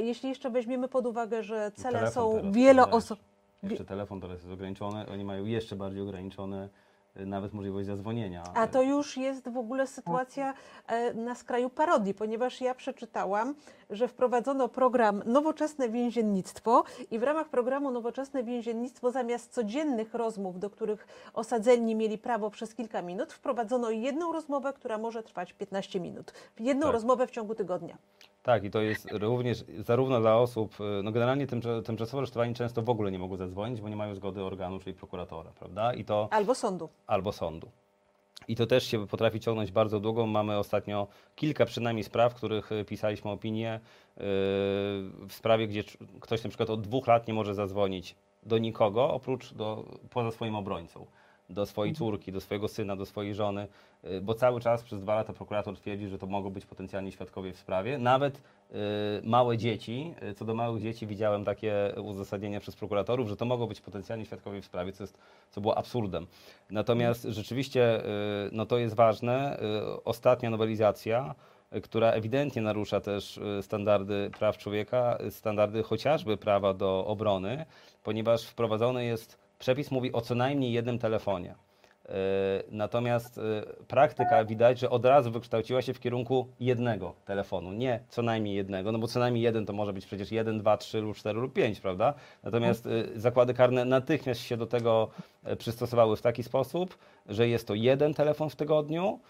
jeśli jeszcze weźmiemy pod uwagę, że cele są wieloosobowe. Jeszcze telefon teraz jest ograniczony, oni mają jeszcze bardziej ograniczone y, nawet możliwość zadzwonienia. A to już jest w ogóle sytuacja e, na skraju parodii, ponieważ ja przeczytałam, że wprowadzono program Nowoczesne Więziennictwo i w ramach programu Nowoczesne Więziennictwo zamiast codziennych rozmów, do których osadzeni mieli prawo przez kilka minut, wprowadzono jedną rozmowę, która może trwać 15 minut. Jedną Tak. rozmowę w ciągu tygodnia. Tak, i to jest również zarówno dla osób, y, no generalnie tymcza- tymczasowo aresztowani często w ogóle nie mogą zadzwonić, bo nie mają zgody organu, czyli prokuratora, prawda? I to Albo sądu. albo sądu. I to też się potrafi ciągnąć bardzo długo. Mamy ostatnio kilka przynajmniej spraw, w których y, pisaliśmy opinię yy, w sprawie, gdzie ktoś na przykład od dwóch lat nie może zadzwonić do nikogo, oprócz do, poza swoim obrońcą. Do swojej córki, do swojego syna, do swojej żony, y, bo cały czas przez dwa lata prokurator twierdzi, że to mogą być potencjalni świadkowie w sprawie. Nawet y, małe dzieci, y, co do małych dzieci widziałem takie uzasadnienia przez prokuratorów, że to mogą być potencjalni świadkowie w sprawie, co, jest, co było absurdem. Natomiast rzeczywiście y, no to jest ważne. Ostatnia nowelizacja, która ewidentnie narusza też standardy praw człowieka, standardy chociażby prawa do obrony, ponieważ wprowadzony jest, przepis mówi o co najmniej jednym telefonie. Y, Natomiast y, praktyka widać, że od razu wykształciła się w kierunku jednego telefonu, nie co najmniej jednego, no bo co najmniej jeden to może być przecież jeden, dwa, trzy lub cztery lub pięć, prawda? Natomiast y, zakłady karne natychmiast się do tego przystosowały w taki sposób, że jest to jeden telefon w tygodniu,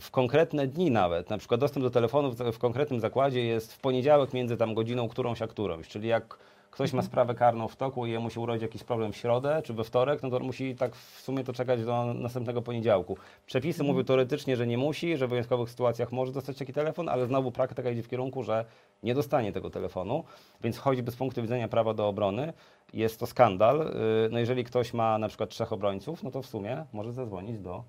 w konkretne dni nawet, na przykład dostęp do telefonu w konkretnym zakładzie jest w poniedziałek między tam godziną którąś a którąś, czyli jak ktoś ma sprawę karną w toku i jemu się urodzi jakiś problem w środę czy we wtorek, no to musi tak w sumie to czekać do następnego poniedziałku. Przepisy mówią teoretycznie, że nie musi, że w wyjątkowych sytuacjach może dostać taki telefon, ale znowu praktyka idzie w kierunku, że nie dostanie tego telefonu, więc choćby z punktu widzenia prawa do obrony jest to skandal. Y, No jeżeli ktoś ma na przykład trzech obrońców, no to w sumie może zadzwonić do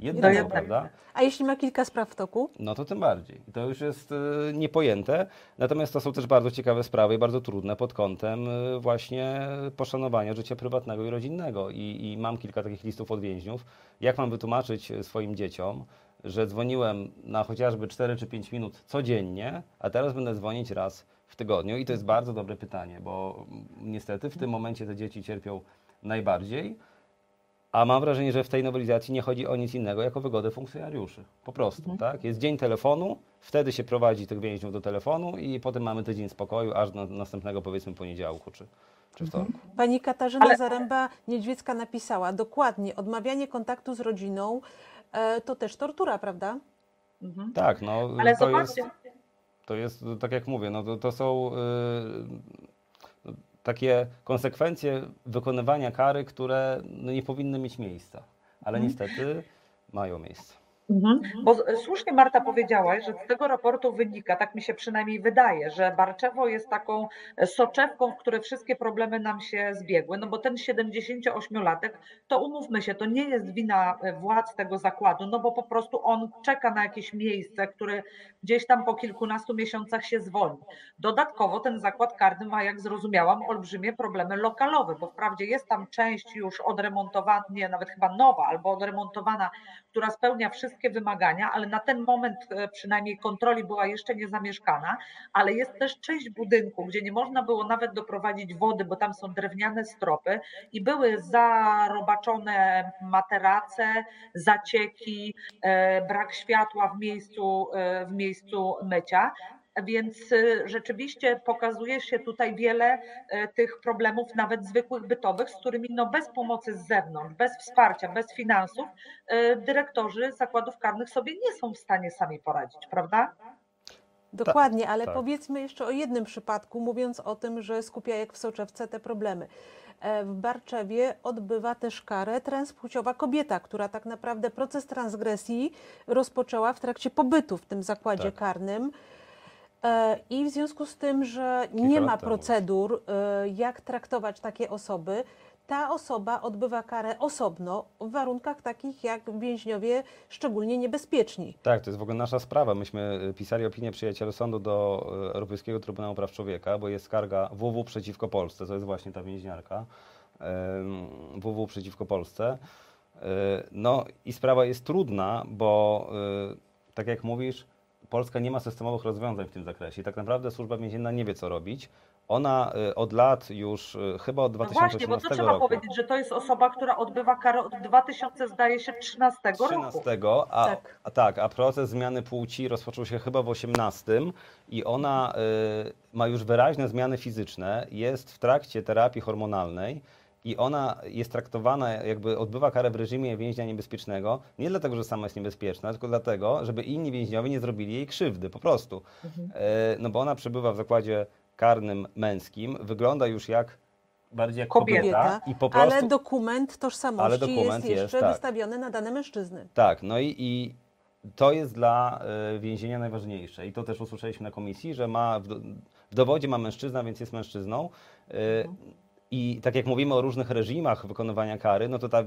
jednego, prawda? A jeśli ma kilka spraw w toku? No to tym bardziej. To już jest y, niepojęte. Natomiast to są też bardzo ciekawe sprawy i bardzo trudne pod kątem y, właśnie poszanowania życia prywatnego i rodzinnego. I, I mam kilka takich listów od więźniów. Jak mam wytłumaczyć swoim dzieciom, że dzwoniłem na chociażby 4 czy 5 minut codziennie, a teraz będę dzwonić raz w tygodniu? I to jest bardzo dobre pytanie, bo niestety w tym momencie te dzieci cierpią najbardziej. A mam wrażenie, że w tej nowelizacji nie chodzi o nic innego, jak o wygodę funkcjonariuszy. Po prostu, tak? Jest dzień telefonu, wtedy się prowadzi tych więźniów do telefonu i potem mamy tydzień spokoju, aż do następnego, powiedzmy, poniedziałku czy, czy wtorku. Pani Katarzyna Ale- Zaręba-Niedźwiecka napisała dokładnie, odmawianie kontaktu z rodziną e, to też tortura, prawda? Mhm. Tak, no Ale to jest, zobaczcie, to jest, tak jak mówię, no to, to są y, takie konsekwencje wykonywania kary, które no, nie powinny mieć miejsca, ale Mhm. niestety mają miejsce. Mhm. Bo słusznie Marta powiedziałaś, że z tego raportu wynika, tak mi się przynajmniej wydaje, że Barczewo jest taką e, soczewką, w której wszystkie problemy nam się zbiegły. No bo ten 78-latek, to umówmy się, to nie jest wina e, władz tego zakładu, no bo po prostu on czeka na jakieś miejsce, które gdzieś tam po kilkunastu miesiącach się zwolni. Dodatkowo ten zakład karny ma, jak zrozumiałam, olbrzymie problemy lokalowe, bo wprawdzie jest tam część już odremontowana, nie, nawet chyba nowa albo odremontowana, która spełnia wszystkie wymagania, ale na ten moment e, przynajmniej kontroli była jeszcze nie zamieszkana, ale jest też część budynku, gdzie nie można było nawet doprowadzić wody, bo tam są drewniane stropy i były zarobaczone materace, zacieki, e, brak światła w miejscu, e, w miejscu mycia. Więc y, rzeczywiście pokazuje się tutaj wiele e, tych problemów, nawet zwykłych bytowych, z którymi no bez pomocy z zewnątrz, bez wsparcia, bez finansów, e, dyrektorzy zakładów karnych sobie nie są w stanie sami poradzić, prawda? Dokładnie, ale tak. powiedzmy jeszcze o jednym przypadku, mówiąc o tym, że skupia jak w soczewce te problemy. E, W Barczewie odbywa też karę transpłciowa kobieta, która tak naprawdę proces transgresji rozpoczęła w trakcie pobytu w tym zakładzie Tak. karnym. E, I w związku z tym, że nie ma procedur, e, jak traktować takie osoby, ta osoba odbywa karę osobno w warunkach takich jak więźniowie szczególnie niebezpieczni. Tak, to jest w ogóle nasza sprawa. Myśmy y, pisali opinię przyjaciele sądu do Europejskiego Trybunału Praw Człowieka, bo jest skarga WW przeciwko Polsce, to jest właśnie ta więźniarka WW przeciwko Polsce. No i sprawa jest trudna, bo tak jak mówisz, Polska nie ma systemowych rozwiązań w tym zakresie i tak naprawdę służba więzienna nie wie co robić. Ona y, od lat już, y, chyba od No właśnie, bo 2018 to trzeba roku. powiedzieć, że to jest osoba, która odbywa karę od 2000, zdaje się, 13 roku. 13, a, Tak. a tak, a proces zmiany płci rozpoczął się chyba w 18 i ona y, ma już wyraźne zmiany fizyczne, jest w trakcie terapii hormonalnej i ona jest traktowana, jakby odbywa karę w reżimie więźnia niebezpiecznego, nie dlatego, że sama jest niebezpieczna, tylko dlatego, żeby inni więźniowie nie zrobili jej krzywdy, po prostu. Mhm. E, no bo ona przebywa w zakładzie karnym męskim, wygląda już jak bardziej jak Kobieta. kobieta, i po prostu... Ale dokument tożsamości Ale dokument jest jest, jeszcze tak. wystawiony na dane mężczyzny. Tak, no i, i to jest dla y, więzienia najważniejsze. I to też usłyszeliśmy na komisji, że ma w, do, w dowodzie ma mężczyzna, więc jest mężczyzną. Y, I tak jak mówimy o różnych reżimach wykonywania kary, no to ta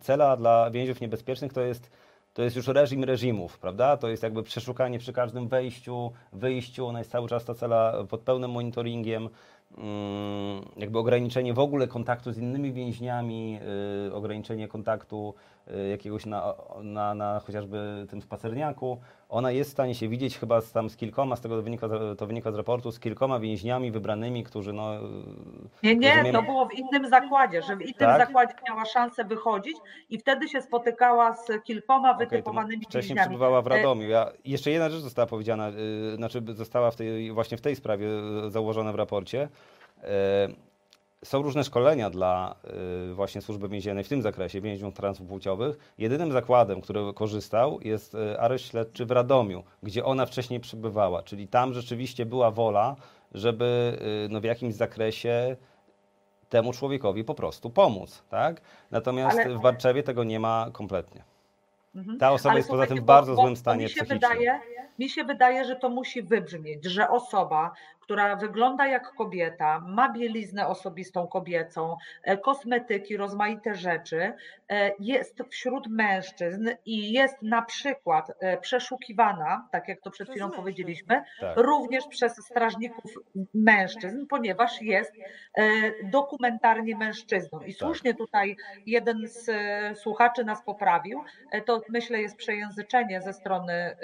cela dla więźniów niebezpiecznych to jest, to jest już reżim reżimów, prawda? To jest jakby przeszukanie przy każdym wejściu, wyjściu, ona jest cały czas ta cela pod pełnym monitoringiem. mm, Jakby ograniczenie w ogóle kontaktu z innymi więźniami, y, ograniczenie kontaktu jakiegoś na, na, na chociażby tym spacerniaku. Ona jest w stanie się widzieć chyba z, tam z kilkoma, z tego to wynika, z- to wynika z raportu, z kilkoma więźniami wybranymi, którzy no... y, Nie, nie, rozumiem- to było w innym zakładzie, że w innym Tak? zakładzie miała szansę wychodzić i wtedy się spotykała z kilkoma wytypowanymi wcześniej więźniami. przebywała w E, Radomiu. Ja, jeszcze jedna rzecz została powiedziana, y, znaczy została w tej, właśnie w tej sprawie y, założona w raporcie. Są różne szkolenia dla y, właśnie służby więziennej w tym zakresie więźniów transpłciowych. Jedynym zakładem, który korzystał jest y, areszt śledczy w Radomiu, gdzie ona wcześniej przebywała. Czyli tam rzeczywiście była wola, żeby y, no, w jakimś zakresie temu człowiekowi po prostu pomóc. Tak? Natomiast Ale- w Barczewie tego nie ma kompletnie. Mhm. Ta osoba Ale jest poza tym w bardzo bo złym stanie mi się psychicznym. wydaje, mi się wydaje, że to musi wybrzmieć, że osoba, która wygląda jak kobieta, ma bieliznę osobistą kobiecą, e, kosmetyki, rozmaite rzeczy, e, jest wśród mężczyzn i jest na przykład e, przeszukiwana, tak jak to przed chwilą mężczyzn. powiedzieliśmy, Tak. również przez strażników mężczyzn, ponieważ jest dokumentarnie mężczyzną. I słusznie tutaj jeden z słuchaczy nas poprawił, to myślę jest przejęzyczenie ze strony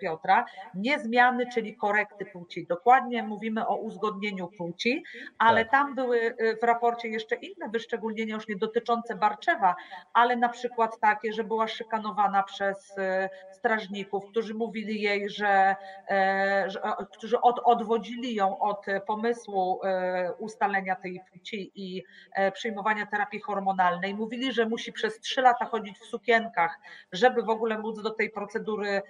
Piotra, nie zmiany, czyli korekty płci. Dokładnie mówimy o uzgodnieniu płci, ale Tak. tam były e, w raporcie jeszcze inne wyszczególnienia, już nie dotyczące Barczewa, ale na przykład takie, że była szykanowana przez e, strażników, którzy mówili jej, że, e, że którzy od, odwodzili ją od pomysłu e, ustalenia tej płci i e, przyjmowania terapii hormonalnej. Mówili, że musi przez trzy lata chodzić w sukienkach, żeby w ogóle móc do tej procedury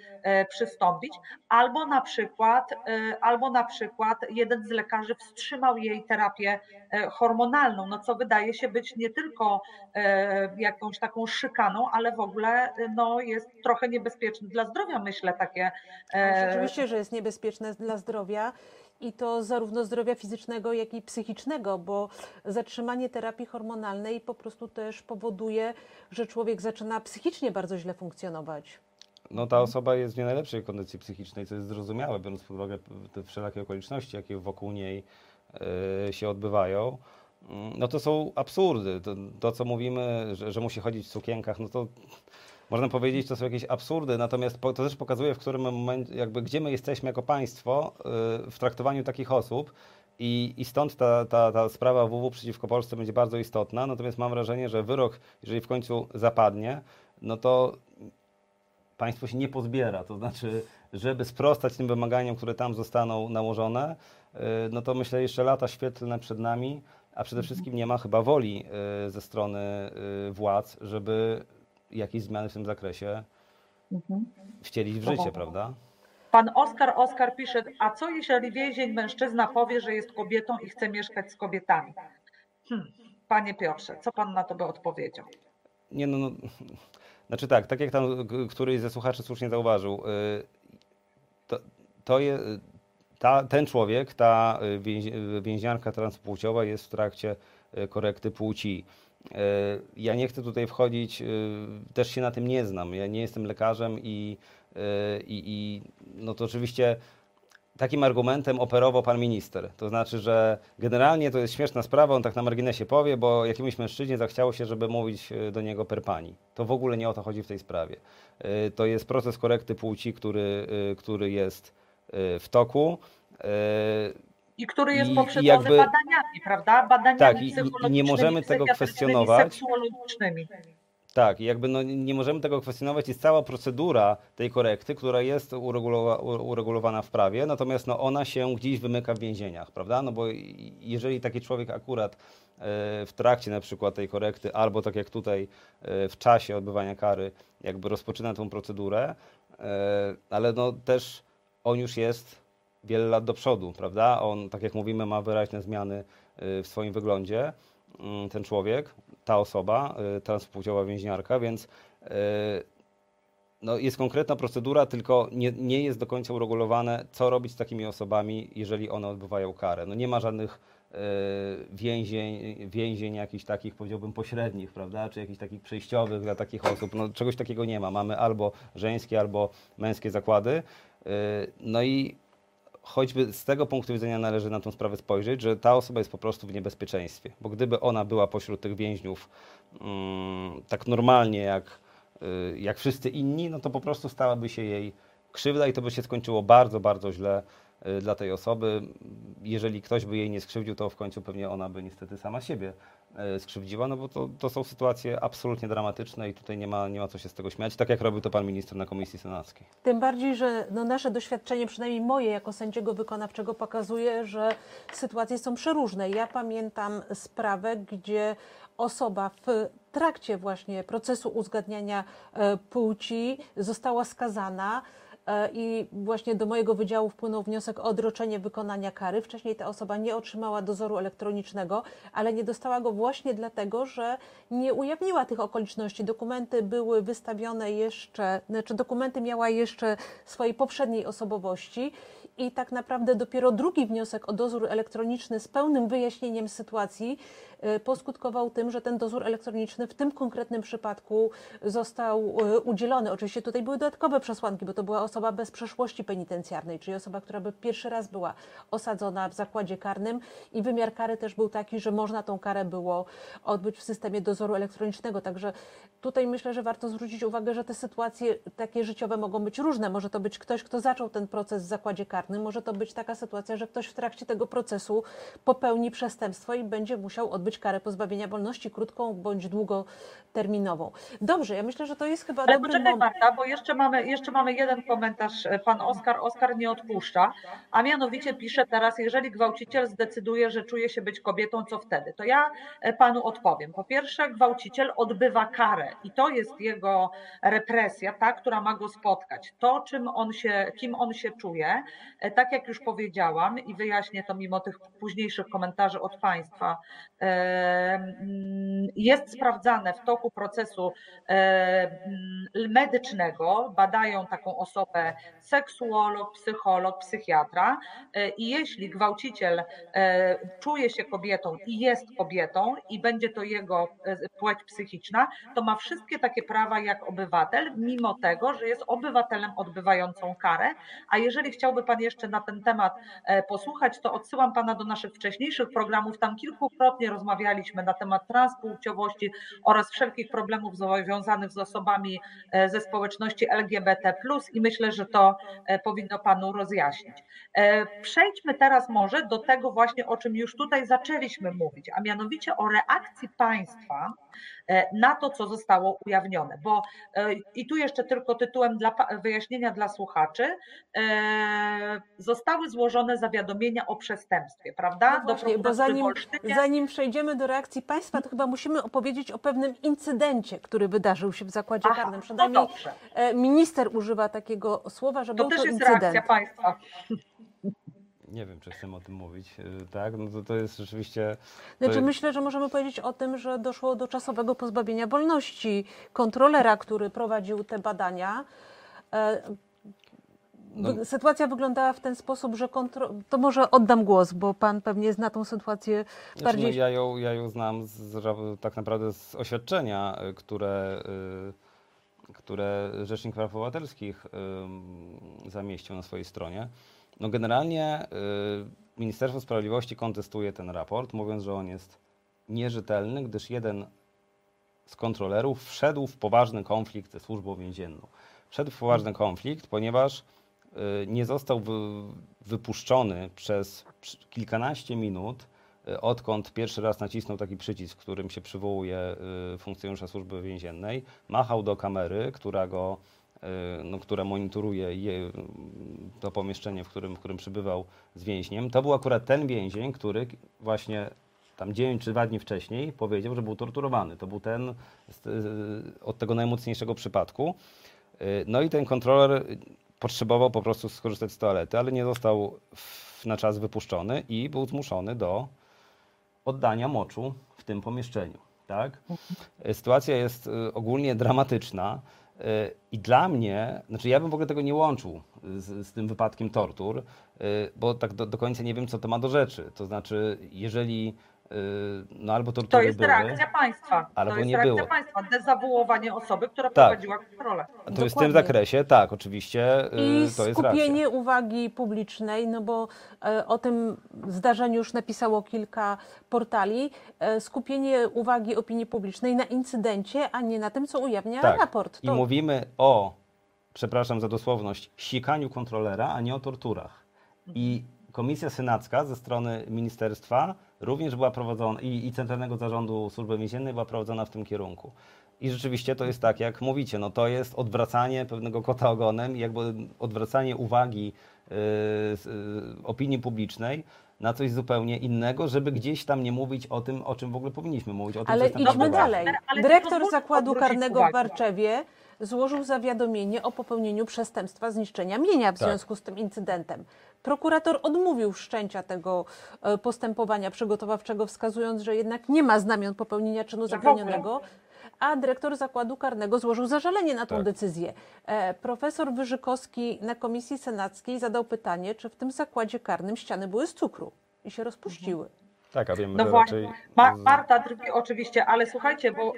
przystąpić. Albo na przykład, albo na przykład jeden z lekarzy wstrzymał jej terapię e, hormonalną, no co wydaje się być nie tylko e, jakąś taką szykaną, ale w ogóle e, no, jest trochę niebezpieczne dla zdrowia, myślę, takie. Ale e, Rzeczywiście, że jest niebezpieczne dla zdrowia i to zarówno zdrowia fizycznego, jak i psychicznego, bo zatrzymanie terapii hormonalnej po prostu też powoduje, że człowiek zaczyna psychicznie bardzo źle funkcjonować. No ta osoba jest w nie najlepszej kondycji psychicznej, co jest zrozumiałe, biorąc pod uwagę te wszelakie okoliczności, jakie wokół niej e, się odbywają. Mm, No to są absurdy. To, to co mówimy, że, że musi chodzić w sukienkach, no to można powiedzieć, to są jakieś absurdy, natomiast po, to też pokazuje, w którym momencie, jakby gdzie my jesteśmy jako państwo y, w traktowaniu takich osób. I, I stąd ta, ta, ta sprawa WW przeciwko Polsce będzie bardzo istotna. Natomiast mam wrażenie, że wyrok, jeżeli w końcu zapadnie, no to państwo się nie pozbiera. To znaczy, żeby sprostać tym wymaganiom, które tam zostaną nałożone, y, no to myślę jeszcze lata świetlne przed nami, a przede wszystkim nie ma chyba woli y, ze strony y, władz, żeby jakieś zmiany w tym zakresie Mhm. wcielić w życie, prawda? Pan Oskar Oskar pisze, a co jeżeli więzień mężczyzna powie, że jest kobietą i chce mieszkać z kobietami? Hmm. Panie Piotrze, co pan na to by odpowiedział? Nie, no, no, znaczy tak, tak jak tam któryś ze słuchaczy słusznie zauważył, y, to, to je, ta, ten człowiek, ta y, więź, y, więźniarka transpłciowa jest w trakcie korekty płci. Ja nie chcę tutaj wchodzić, też się na tym nie znam, ja nie jestem lekarzem i, i, i no to oczywiście takim argumentem operował pan minister. To znaczy, że generalnie to jest śmieszna sprawa, on tak na marginesie powie, bo jakiemuś mężczyźnie zachciało się, żeby mówić e, do niego per pani. To w ogóle nie o to chodzi w tej sprawie. E, To jest proces korekty płci, który, e, który jest w toku. I który jest poprzedzony jakby- badaniami, prawda? Badaniami Tak, i- i- nie możemy tego kwestionować. seksuologicznymi. Tak, jakby no, nie możemy tego kwestionować. Jest cała procedura tej korekty, która jest uregulowa, uregulowana w prawie, natomiast no, ona się gdzieś wymyka w więzieniach, prawda? No bo jeżeli taki człowiek akurat e, w trakcie na przykład tej korekty, albo tak jak tutaj e, w czasie odbywania kary, jakby rozpoczyna tą procedurę, e, ale no też on już jest wiele lat do przodu, prawda? On, tak jak mówimy, ma wyraźne zmiany w swoim wyglądzie, ten człowiek, ta osoba, y, transpłciowa więźniarka, więc y, no, jest konkretna procedura, tylko nie, nie jest do końca uregulowane, co robić z takimi osobami, jeżeli one odbywają karę. No, nie ma żadnych y, więzień, więzień jakichś takich, powiedziałbym, pośrednich, prawda, czy jakichś takich przejściowych dla takich osób. No, czegoś takiego nie ma. Mamy albo żeńskie, albo męskie zakłady. No i choćby z tego punktu widzenia należy na tę sprawę spojrzeć, że ta osoba jest po prostu w niebezpieczeństwie. Bo gdyby ona była pośród tych więźniów mm, tak normalnie jak, y, jak wszyscy inni, no to po prostu stałaby się jej krzywda i to by się skończyło bardzo, bardzo źle dla tej osoby. Jeżeli ktoś by jej nie skrzywdził, to w końcu pewnie ona by niestety sama siebie y, skrzywdziła, no bo to, to są sytuacje absolutnie dramatyczne i tutaj nie ma, nie ma co się z tego śmiać, tak jak robił to pan minister na Komisji Senackiej. Tym bardziej, że no nasze doświadczenie, przynajmniej moje jako sędziego wykonawczego, pokazuje, że sytuacje są przeróżne. Ja pamiętam sprawę, gdzie osoba w trakcie właśnie procesu uzgadniania e, płci została skazana i właśnie do mojego wydziału wpłynął wniosek o odroczenie wykonania kary. Wcześniej ta osoba nie otrzymała dozoru elektronicznego, ale nie dostała go właśnie dlatego, że nie ujawniła tych okoliczności. Dokumenty były wystawione jeszcze, znaczy dokumenty miała jeszcze swojej poprzedniej osobowości i tak naprawdę dopiero drugi wniosek o dozór elektroniczny z pełnym wyjaśnieniem sytuacji e, poskutkował tym, że ten dozór elektroniczny w tym konkretnym przypadku został e, udzielony. Oczywiście tutaj były dodatkowe przesłanki, bo to była osoba bez przeszłości penitencjarnej, czyli osoba, która by pierwszy raz była osadzona w zakładzie karnym i wymiar kary też był taki, że można tą karę było odbyć w systemie dozoru elektronicznego. Także tutaj myślę, że warto zwrócić uwagę, że te sytuacje takie życiowe mogą być różne. Może to być ktoś, kto zaczął ten proces w zakładzie karnym, może to być taka sytuacja, że ktoś w trakcie tego procesu popełni przestępstwo i będzie musiał odbyć karę pozbawienia wolności krótką bądź długoterminową. Dobrze, ja myślę, że to jest chyba Ale dobry poczekaj moment. Marta, bo jeszcze mamy, jeszcze mamy jeden komentarz. e, Pan Oskar, Oskar nie odpuszcza, a mianowicie pisze teraz, jeżeli gwałciciel zdecyduje, że czuje się być kobietą, co wtedy? To ja e, panu odpowiem. Po pierwsze, gwałciciel odbywa karę i to jest jego represja, ta, która ma go spotkać. To, czym on się, kim on się czuje, e, tak jak już powiedziałam i wyjaśnię to mimo tych późniejszych komentarzy od państwa, jest sprawdzane w toku procesu medycznego, badają taką osobę seksuolog, psycholog, psychiatra e, i jeśli gwałciciel e, czuje się kobietą i jest kobietą i będzie to jego e, płeć psychiczna, to ma wszystkie takie prawa jak obywatel, mimo tego, że jest obywatelem odbywającą karę. A jeżeli chciałby Pan jeszcze na ten temat posłuchać, to odsyłam Pana do naszych wcześniejszych programów. Tam kilkukrotnie rozmawialiśmy na temat transpłciowości oraz wszelkich problemów związanych z osobami e, ze społeczności LGBT, i myślę, że to e, powinno Panu rozjaśnić. E, Przejdźmy teraz może do tego właśnie, o czym już tutaj zaczęliśmy mówić, a mianowicie o reakcji państwa na to, co zostało ujawnione. Bo i tu jeszcze tylko tytułem dla wyjaśnienia dla słuchaczy, zostały złożone zawiadomienia o przestępstwie, prawda? No właśnie, bo prokuratury zanim, zanim przejdziemy do reakcji państwa, to chyba musimy opowiedzieć o pewnym incydencie, który wydarzył się w zakładzie Aha, karnym. no Przynajmniej e, minister używa takiego słowa, że To był też to jest incydent. reakcja państwa. Nie wiem, czy chcemy o tym mówić, y, tak? No to, to jest rzeczywiście... to Znaczy, jest- myślę, że możemy powiedzieć o tym, że doszło do czasowego pozbawienia wolności kontrolera, który prowadził te badania. No- Sytuacja wyglądała w ten sposób, że kontro... to może oddam głos, bo pan pewnie zna tą sytuację Znaczy, bardziej. no, ja, ją, ja ją znam z, tak naprawdę z oświadczenia, y, które, y, które Rzecznik Praw Obywatelskich ym, zamieścił na swojej stronie. No generalnie y, Ministerstwo Sprawiedliwości kontestuje ten raport, mówiąc, że on jest nierzetelny, gdyż jeden z kontrolerów wszedł w poważny konflikt ze służbą więzienną. Wszedł w poważny konflikt, ponieważ y, nie został wy, wypuszczony przez kilkanaście minut, y, odkąd pierwszy raz nacisnął taki przycisk, którym się przywołuje y, funkcjonariusza służby więziennej, machał do kamery, która go y, no, która monitoruje je, to pomieszczenie, w którym, w którym przybywał z więźniem. To był akurat ten więzień, który właśnie tam dzień czy dwa dni wcześniej powiedział, że był torturowany. To był ten y, od tego najmocniejszego przypadku. Y, No i ten kontroler potrzebował po prostu skorzystać z toalety, ale nie został w, na czas wypuszczony i był zmuszony do oddania moczu w tym pomieszczeniu. Tak? Sytuacja jest y, ogólnie dramatyczna y, i dla mnie, znaczy ja bym w ogóle tego nie łączył z, z tym wypadkiem tortur, y, bo tak do, do końca nie wiem, co to ma do rzeczy. To znaczy, jeżeli no albo tortury To jest były, reakcja państwa. Albo to jest nie reakcja było. państwa. Dezawuowanie osoby, która Tak. prowadziła kontrolę. to jest w tym Dokładnie. zakresie, tak, oczywiście, I to jest racja. skupienie uwagi publicznej, no bo e, o tym zdarzeniu już napisało kilka portali, e, skupienie uwagi opinii publicznej na incydencie, a nie na tym, co ujawnia Tak. raport. I mówimy o, przepraszam za dosłowność, sikaniu kontrolera, a nie o torturach. I Komisja Senacka ze strony ministerstwa również była prowadzona i, i Centralnego Zarządu Służby Więziennej była prowadzona w tym kierunku. I rzeczywiście to jest tak, jak mówicie, no to jest odwracanie pewnego kota ogonem jakby odwracanie uwagi y, z, y, opinii publicznej na coś zupełnie innego, żeby gdzieś tam nie mówić o tym, o czym w ogóle powinniśmy mówić. O tym, co Ale idźmy dalej. Dyrektor zakładu karnego w uwagi. Warczewie złożył zawiadomienie o popełnieniu przestępstwa zniszczenia mienia w Tak. związku z tym incydentem. Prokurator odmówił wszczęcia tego e, postępowania przygotowawczego, wskazując, że jednak nie ma znamion popełnienia czynu zabronionego, a dyrektor zakładu karnego złożył zażalenie na tą Tak. decyzję. E, Profesor Wyżykowski na komisji senackiej zadał pytanie, czy w tym zakładzie karnym ściany były z cukru i się rozpuściły. Tak, a wiemy, No że właśnie, raczej... Ma, Marta drwi oczywiście, ale słuchajcie, bo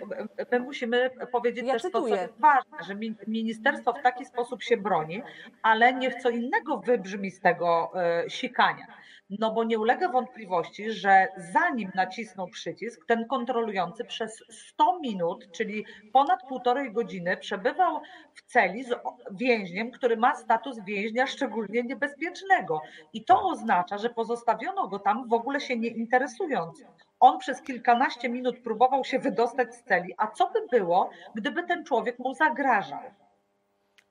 my musimy powiedzieć Ja też to, co cytuję. jest ważne, że mi- ministerstwo w taki sposób się broni, ale niech co innego wybrzmi z tego e, sikania. No bo nie ulega wątpliwości, że zanim nacisnął przycisk, ten kontrolujący przez 100 minut, czyli ponad półtorej godziny, przebywał w celi z więźniem, który ma status więźnia szczególnie niebezpiecznego. I to oznacza, że pozostawiono go tam w ogóle się nie interesując. On przez kilkanaście minut próbował się wydostać z celi. A co by było, gdyby ten człowiek mu zagrażał?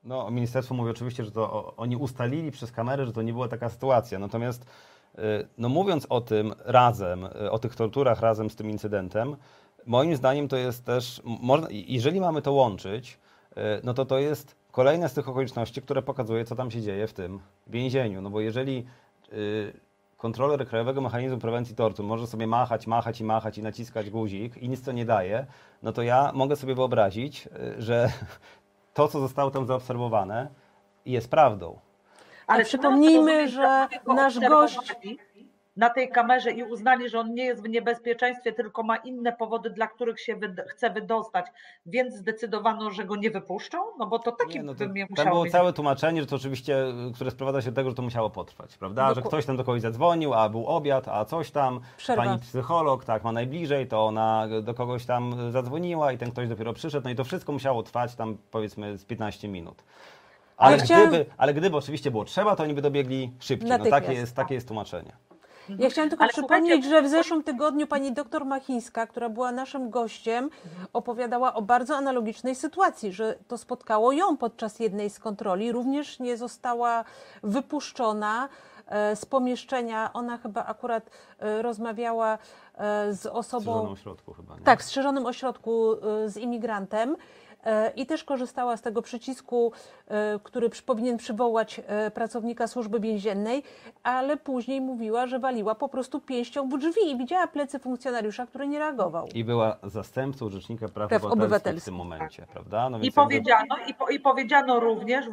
No, ministerstwo mówi oczywiście, że to oni ustalili przez kamerę, że to nie była taka sytuacja. Natomiast, no mówiąc o tym razem, y, o tych torturach razem z tym incydentem, moim zdaniem to jest też, można, jeżeli mamy to łączyć, y, no to to jest kolejne z tych okoliczności, które pokazuje, co tam się dzieje w tym więzieniu. No bo jeżeli y, kontroler Krajowego Mechanizmu Prewencji Tortur może sobie machać, machać i machać i naciskać guzik i nic to nie daje, no to ja mogę sobie wyobrazić, y, że <laughs> to, co zostało tam zaobserwowane, jest prawdą. A czy przypomnijmy, że nasz gość- Na tej kamerze i uznali, że on nie jest w niebezpieczeństwie, tylko ma inne powody, dla których się wyd- chce wydostać, więc zdecydowano, że go nie wypuszczą? No bo to taki Nie, no to, by mnie tam musiało było być. całe tłumaczenie, że to oczywiście, y, które sprowadza się do tego, że to musiało potrwać, prawda? Że Doku- ktoś tam do kogoś zadzwonił, a był obiad, a coś tam, Przerwa. pani psycholog, tak, ma najbliżej, to ona do kogoś tam zadzwoniła i ten ktoś dopiero przyszedł, no i to wszystko musiało trwać tam powiedzmy z 15 minut. Ale, Ja chciałam- gdyby, ale gdyby oczywiście było trzeba, to oni by dobiegli szybciej. No, takie, jest, takie jest tłumaczenie. Ja chciałam tylko Ale przypomnieć, że w zeszłym tygodniu pani doktor Machińska, która była naszym gościem, opowiadała o bardzo analogicznej sytuacji, że to spotkało ją podczas jednej z kontroli. Również nie została wypuszczona e, z pomieszczenia. Ona chyba akurat e, rozmawiała e, z W osobą. strzeżonym ośrodku chyba, nie? Tak, w strzeżonym ośrodku z imigrantem i też korzystała z tego przycisku, y, który powinien przywołać y, pracownika służby więziennej, ale później mówiła, że waliła po prostu pięścią w drzwi i widziała plecy funkcjonariusza, który nie reagował. I była zastępcą Rzecznika Praw, Praw obywatelskich w obywatelskich. tym momencie, prawda? No I więc jakby- powiedziano, i, po, I powiedziano również,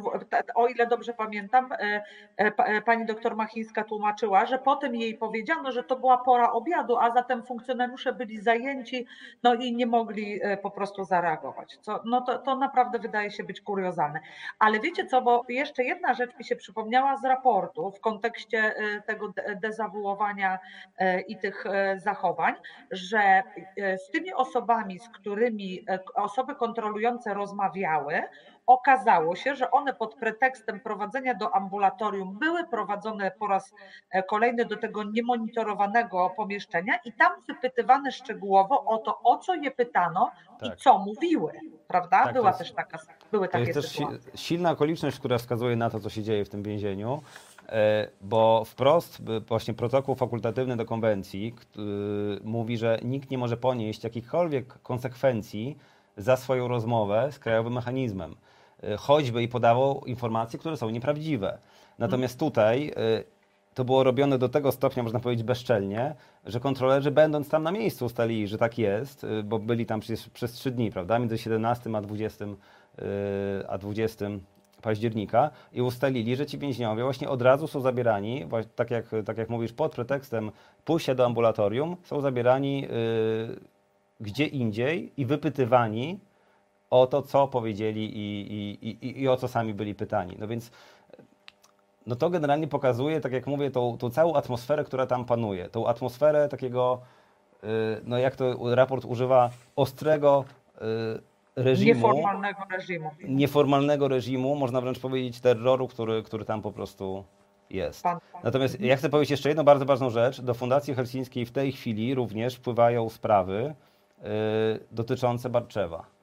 o ile dobrze pamiętam, e, e, pa- e, pani doktor Machińska tłumaczyła, że potem jej powiedziano, że to była pora obiadu, a zatem funkcjonariusze byli zajęci no i nie mogli e, po prostu zareagować. Co, no to, to naprawdę wydaje się być kuriozalne. Ale wiecie co, bo jeszcze jedna rzecz mi się przypomniała z raportu w kontekście e, tego de- dezawuowania e, i tych e, zachowań, że z tymi osobami, z którymi osoby kontrolujące rozmawiały, okazało się, że one pod pretekstem prowadzenia do ambulatorium były prowadzone po raz e, kolejny do tego niemonitorowanego pomieszczenia i tam wypytywane szczegółowo o to, o co je pytano i Tak. co mówiły. Prawda? Tak, to Była jest- też taka, były To takie jest też si- sytuacje. silna okoliczność, która wskazuje na to, co się dzieje w tym więzieniu, e, bo wprost b- właśnie protokół fakultatywny do konwencji mówi, że nikt nie może ponieść jakichkolwiek konsekwencji za swoją rozmowę z krajowym mechanizmem, e, choćby i podawał informacje, które są nieprawdziwe. Natomiast tutaj e, to było robione do tego stopnia, można powiedzieć, bezczelnie, że kontrolerzy, będąc tam na miejscu, ustalili, że tak jest, y, bo byli tam przecież przez trzy dni, prawda, między 17 a 20, y, a 20 października i ustalili, że ci więźniowie właśnie od razu są zabierani, tak jak, tak jak mówisz, pod pretekstem pójścia do ambulatorium, są zabierani y, gdzie indziej i wypytywani o to, co powiedzieli i, i, i, i o co sami byli pytani. No więc no to generalnie pokazuje, tak jak mówię, tą, tą całą atmosferę, która tam panuje. Tą atmosferę takiego, y, no jak to raport używa, ostrego y, reżimu, Nieformalnego reżimu. nieformalnego reżimu, można wręcz powiedzieć terroru, który, który tam po prostu jest. Pan, pan. Natomiast ja chcę powiedzieć jeszcze jedną bardzo ważną rzecz. Do Fundacji Helsińskiej w tej chwili również wpływają sprawy y, dotyczące Barczewa.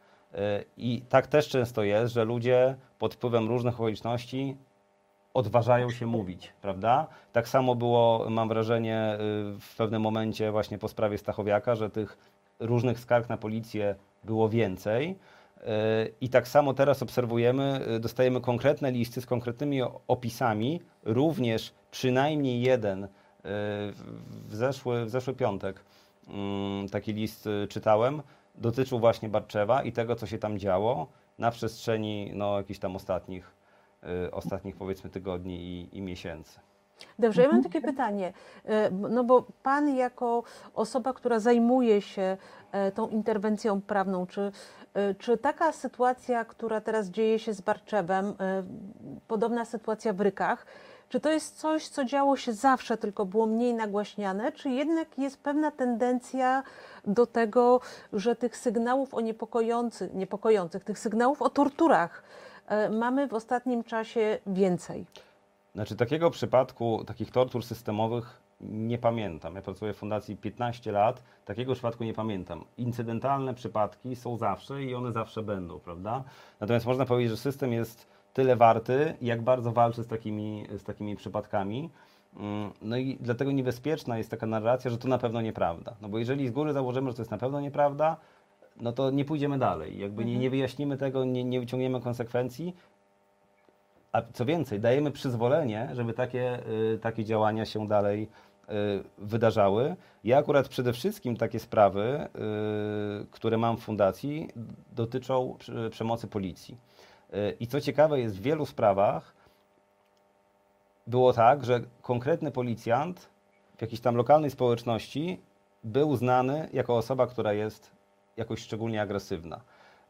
I tak też często jest, że ludzie pod wpływem różnych okoliczności odważają się mówić, prawda? Tak samo było, mam wrażenie, y, w pewnym momencie właśnie po sprawie Stachowiaka, że tych różnych skarg na policję było więcej. y, I tak samo teraz obserwujemy, y, dostajemy konkretne listy z konkretnymi opisami, również przynajmniej jeden w zeszły, w zeszły piątek mm, taki list czytałem, dotyczył właśnie Barczewa i tego, co się tam działo na przestrzeni no, jakichś tam ostatnich, y, ostatnich powiedzmy tygodni i, i miesięcy. Dobrze, ja mam takie pytanie. B- No bo Pan jako osoba, która zajmuje się e, tą interwencją prawną, czy, e, czy taka sytuacja, która teraz dzieje się z Barczewem, e, podobna sytuacja w Rykach, czy to jest coś, co działo się zawsze, tylko było mniej nagłaśniane, czy jednak jest pewna tendencja do tego, że tych sygnałów o niepokojących, niepokojących tych sygnałów o torturach e, mamy w ostatnim czasie więcej? Znaczy takiego przypadku, takich tortur systemowych nie pamiętam. Ja pracuję w fundacji 15 lat, takiego przypadku nie pamiętam. Incydentalne przypadki są zawsze i one zawsze będą, prawda? Natomiast można powiedzieć, że system jest tyle warty, jak bardzo walczy z takimi, z takimi przypadkami. Mm, No i dlatego niebezpieczna jest taka narracja, że to na pewno nieprawda. No bo jeżeli z góry założymy, że to jest na pewno nieprawda, no to nie pójdziemy dalej. Jakby nie, nie wyjaśnimy tego, nie, nie wyciągniemy konsekwencji, a co więcej, dajemy przyzwolenie, żeby takie, y, takie działania się dalej y, wydarzały. Ja akurat przede wszystkim takie sprawy, y, które mam w fundacji, dotyczą przemocy policji. Y, I co ciekawe, jest w wielu sprawach było tak, że konkretny policjant w jakiejś tam lokalnej społeczności był znany jako osoba, która jest jakoś szczególnie agresywna.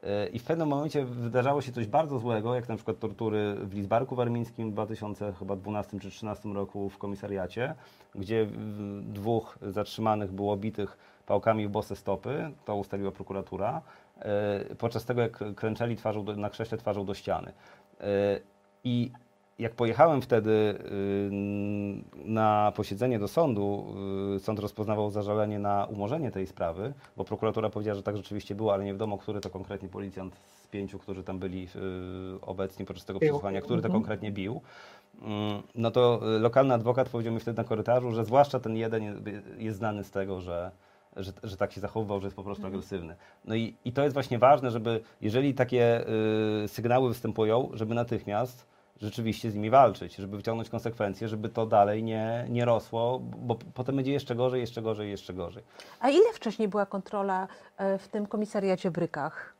Yy, I w pewnym momencie wydarzało się coś bardzo złego, jak na przykład tortury w Lizbarku Warmińskim w 2012 czy 2013 roku w komisariacie, gdzie dwóch zatrzymanych było bitych pałkami w bose stopy, to ustaliła prokuratura, podczas tego jak kręczeli twarzą do, na krześle twarzą do ściany. Yy, I jak pojechałem wtedy y, na posiedzenie do sądu, sąd rozpoznawał zażalenie na umorzenie tej sprawy, bo prokuratura powiedziała, że tak rzeczywiście było, ale nie wiadomo, który to konkretnie policjant z pięciu, którzy tam byli obecni podczas tego przesłuchania, który to Mhm. konkretnie bił. Mm, No to lokalny adwokat powiedział mi wtedy na korytarzu, że zwłaszcza ten jeden jest znany z tego, że, że, że tak się zachowywał, że jest po prostu agresywny. No i, i to jest właśnie ważne, żeby jeżeli takie y, sygnały występują, żeby natychmiast rzeczywiście z nimi walczyć, żeby wyciągnąć konsekwencje, żeby to dalej nie, nie rosło, bo potem będzie jeszcze gorzej, jeszcze gorzej, jeszcze gorzej. A ile wcześniej była kontrola e, w tym komisariacie w Rykach?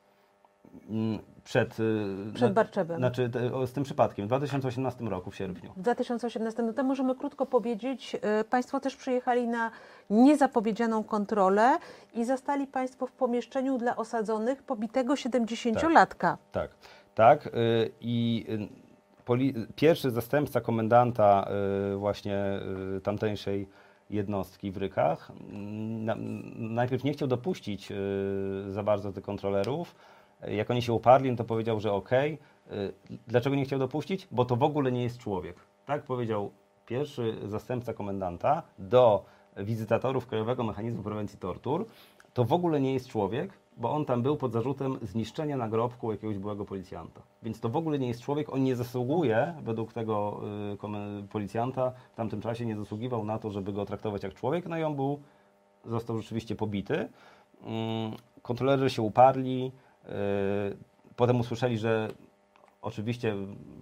Przed, y, Przed Barczewem. Znaczy z tym przypadkiem, w 2018 roku w sierpniu. W 2018, no to możemy krótko powiedzieć, e, Państwo też przyjechali na niezapowiedzianą kontrolę i zastali Państwo w pomieszczeniu dla osadzonych pobitego 70-latka. Tak, tak. y, I y, poli- pierwszy zastępca komendanta y, właśnie y, tamtejszej jednostki w Rykach mm, na- najpierw nie chciał dopuścić y, za bardzo tych kontrolerów. Jak oni się uparli, to powiedział, że okej. Y, Dlaczego nie chciał dopuścić? Bo to w ogóle nie jest człowiek. Tak powiedział pierwszy zastępca komendanta do wizytatorów Krajowego Mechanizmu Prewencji Tortur. To w ogóle nie jest człowiek, bo on tam był pod zarzutem zniszczenia nagrobku jakiegoś byłego policjanta. Więc to w ogóle nie jest człowiek, on nie zasługuje, według tego y, policjanta, w tamtym czasie nie zasługiwał na to, żeby go traktować jak człowiek, no i on był, został rzeczywiście pobity. Mm, Kontrolerzy się uparli, y, potem usłyszeli, że oczywiście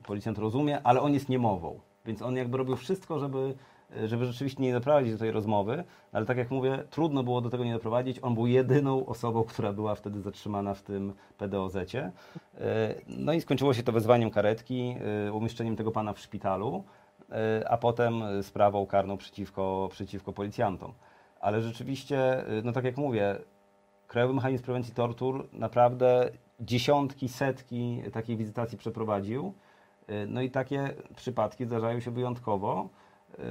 policjant rozumie, ale on jest niemową, więc on jakby robił wszystko, żeby, żeby rzeczywiście nie doprowadzić do tej rozmowy, ale tak jak mówię, trudno było do tego nie doprowadzić. On był jedyną osobą, która była wtedy zatrzymana w tym PDOZ-cie. E, No i skończyło się to wezwaniem karetki, e, umieszczeniem tego pana w szpitalu, e, a potem e, sprawą karną przeciwko, przeciwko policjantom. Ale rzeczywiście, e, no tak jak mówię, Krajowy Mechanizm Prewencji Tortur naprawdę dziesiątki, setki takich wizytacji przeprowadził. Y, No i takie przypadki zdarzają się wyjątkowo. y,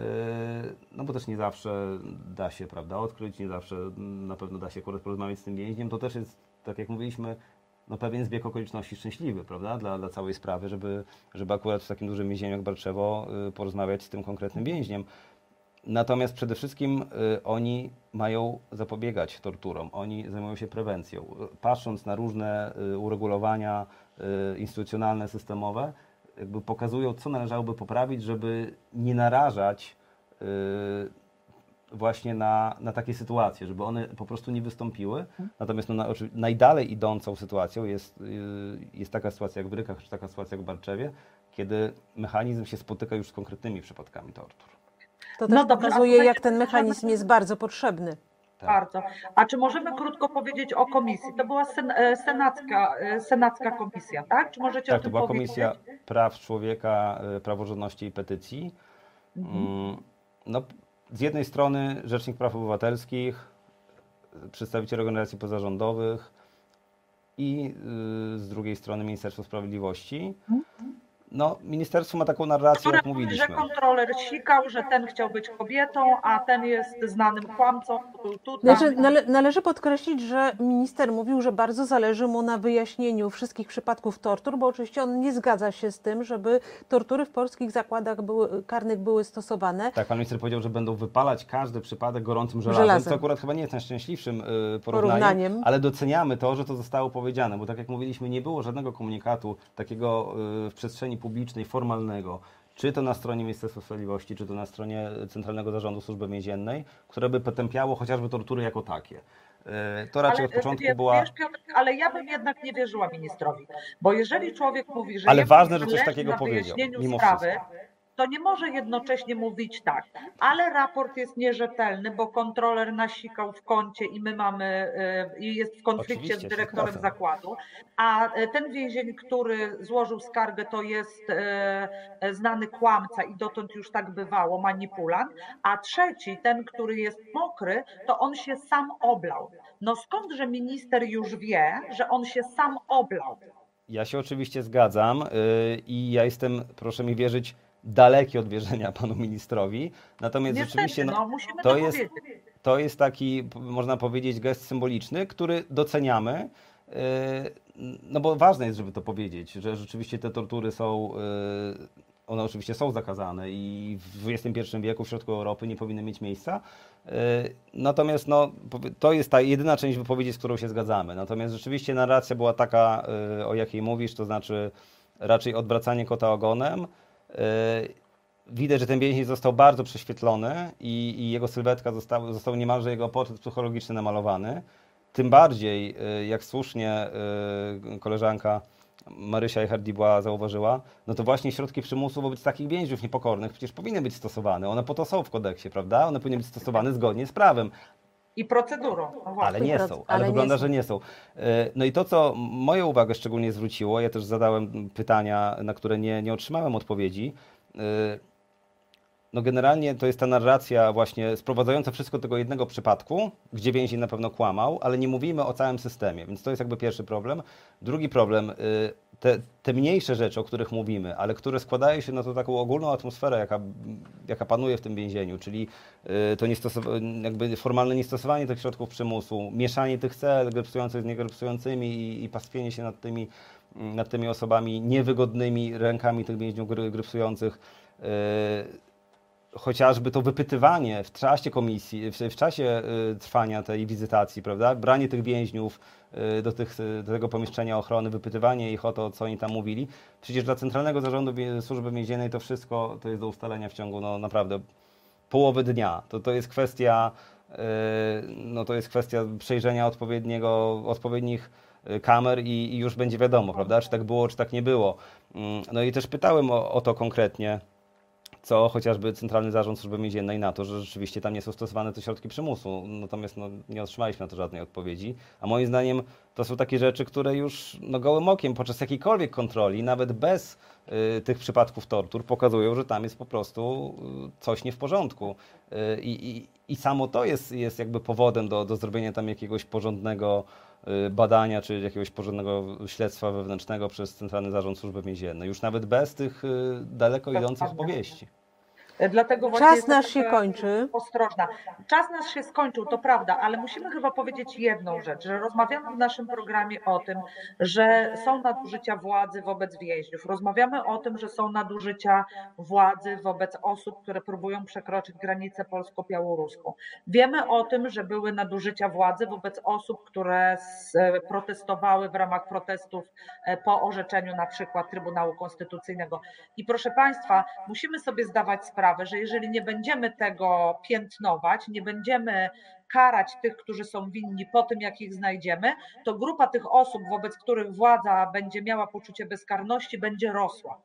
No bo też nie zawsze da się, prawda, odkryć, nie zawsze na pewno da się porozmawiać z tym więźniem. To też jest, tak jak mówiliśmy, no pewien zbieg okoliczności szczęśliwy, prawda, dla, dla całej sprawy, żeby, żeby akurat w takim dużym więzieniu jak Barczewo y, porozmawiać z tym konkretnym więźniem. Natomiast przede wszystkim y, oni mają zapobiegać torturom, oni zajmują się prewencją. Patrząc na różne y, uregulowania y, instytucjonalne, systemowe, jakby pokazują, co należałoby poprawić, żeby nie narażać właśnie na, na takie sytuacje, żeby one po prostu nie wystąpiły. Natomiast no, najdalej idącą sytuacją jest, jest taka sytuacja jak w Rykach, czy taka sytuacja jak w Barczewie, kiedy mechanizm się spotyka już z konkretnymi przypadkami tortur. To No też dobrze, a pokazuje, jak ten to mechanizm jest bardzo potrzebny. Tak. Bardzo. A czy możemy krótko powiedzieć o komisji? To była sen, e, senacka, e, senacka komisja, tak? Czy możecie o Tak, to tym była powiedzieć? Komisja Praw Człowieka, y, Praworządności i Petycji. Mm, No, z jednej strony Rzecznik Praw Obywatelskich, przedstawiciele organizacji pozarządowych i y, z drugiej strony Ministerstwo Sprawiedliwości. No, ministerstwo ma taką narrację, Które jak mówi, że mówiliśmy. kontroler sikał, że ten chciał być kobietą, a ten jest znanym kłamcą. Znaczy, nale, należy podkreślić, że minister mówił, że bardzo zależy mu na wyjaśnieniu wszystkich przypadków tortur, bo oczywiście on nie zgadza się z tym, żeby tortury w polskich zakładach były, karnych były stosowane. Tak, pan minister powiedział, że będą wypalać każdy przypadek gorącym żelazem, Żelazem. co akurat chyba nie jest najszczęśliwszym y, porównaniem, Porównaniem. ale doceniamy to, że to zostało powiedziane, bo tak jak mówiliśmy, nie było żadnego komunikatu takiego y, w przestrzeni publicznej, formalnego, czy to na stronie Ministerstwa Sprawiedliwości, czy to na stronie Centralnego Zarządu Służby Więziennej, które by potępiało chociażby tortury jako takie. Y, To raczej od Ale, początku wiesz, była... Wiesz, Piotr, ale ja bym jednak nie wierzyła ministrowi, bo jeżeli człowiek mówi, że Ale ważne, że coś takiego powiedział, mimo sprawy, wszystko. To nie może jednocześnie mówić tak, ale raport jest nierzetelny, bo kontroler nasikał w kącie i my mamy, e, i jest w konflikcie Oczywiście, z dyrektorem zakładu, a e, ten więzień, który złożył skargę, to jest e, znany kłamca i dotąd już tak bywało, manipulant, a trzeci, ten, który jest mokry, to on się sam oblał. No skądże minister już wie, że on się sam oblał? Ja się oczywiście zgadzam i ja jestem, proszę mi wierzyć, daleki od wierzenia <laughs> panu ministrowi. Natomiast Niestety, rzeczywiście no, no, musimy to to, jest- powiedzieć. to jest taki, można powiedzieć, gest symboliczny, który doceniamy. yy, No bo ważne jest, żeby to powiedzieć, że rzeczywiście te tortury są, yy, one oczywiście są zakazane i w XXI wieku w środku Europy nie powinny mieć miejsca. Yy, Natomiast no, to jest ta jedyna część wypowiedzi, z którą się zgadzamy. Natomiast rzeczywiście narracja była taka, o jakiej mówisz, to znaczy raczej odwracanie kota ogonem. Yy, Widać, że ten więzień został bardzo prześwietlony i, i jego sylwetka został, został niemalże jego portret psychologiczny namalowany. Tym bardziej, y, jak słusznie y, koleżanka Marysia Echardibuła zauważyła, no to właśnie środki przymusu wobec takich więźniów niepokornych przecież powinny być stosowane. One po to są w kodeksie, prawda? One powinny być stosowane zgodnie z prawem. I procedurą. No. Ale nie są, ale, ale nie wygląda, są. że nie są. E, No i to, co moją uwagę szczególnie zwróciło, ja też zadałem pytania, na które nie, nie otrzymałem odpowiedzi. No generalnie to jest ta narracja właśnie sprowadzająca wszystko do tego jednego przypadku, gdzie więzień na pewno kłamał, ale nie mówimy o całym systemie, więc to jest jakby pierwszy problem. Drugi problem, y, te, te mniejsze rzeczy, o których mówimy, ale które składają się na tą taką ogólną atmosferę, jaka, jaka panuje w tym więzieniu, czyli y, to niestosow- jakby formalne niestosowanie tych środków przymusu, mieszanie tych cel grypsujących z niegrypsującymi i, i pastwienie się nad tymi, nad tymi osobami niewygodnymi rękami tych więźniów gry, grypsujących. Chociażby to wypytywanie w czasie komisji, w, w czasie y, trwania tej wizytacji, prawda? Branie tych więźniów y, do, tych, y, do tego pomieszczenia ochrony, wypytywanie ich o to, co oni tam mówili. Przecież dla Centralnego Zarządu Służby Więziennej to wszystko to jest do ustalenia w ciągu no, naprawdę połowy dnia. To, to jest kwestia no, to jest kwestia przejrzenia odpowiedniego, odpowiednich kamer i, i już będzie wiadomo, prawda? Czy tak było, czy tak nie było. Mm, No i też pytałem o, o to konkretnie co chociażby Centralny Zarząd Służby Więziennej na to, że rzeczywiście tam nie są stosowane te środki przymusu. Natomiast no, nie otrzymaliśmy na to żadnej odpowiedzi. A moim zdaniem to są takie rzeczy, które już no, gołym okiem podczas jakiejkolwiek kontroli, nawet bez y, tych przypadków tortur, pokazują, że tam jest po prostu y, coś nie w porządku. Y, I, i, I samo to jest, jest jakby powodem do, do zrobienia tam jakiegoś porządnego badania czy jakiegoś porządnego śledztwa wewnętrznego przez Centralny Zarząd Służby Więziennej. Już nawet bez tych y, daleko idących Dokładnie. opowieści. E, Dlatego właśnie Czas nasz się kończy. Ostrożna. Czas nasz się skończył, to prawda, ale musimy chyba powiedzieć jedną rzecz, że rozmawiamy w naszym programie o tym, że są nadużycia władzy wobec więźniów. Rozmawiamy o tym, że są nadużycia władzy wobec osób, które próbują przekroczyć granicę polsko-białoruską. Wiemy o tym, że były nadużycia władzy wobec osób, które s- protestowały w ramach protestów e, po orzeczeniu na przykład Trybunału Konstytucyjnego. I proszę Państwa, musimy sobie zdawać sprawę, sprawę, że jeżeli nie będziemy tego piętnować, nie będziemy karać tych, którzy są winni po tym, jak ich znajdziemy, to grupa tych osób, wobec których władza będzie miała poczucie bezkarności, będzie rosła.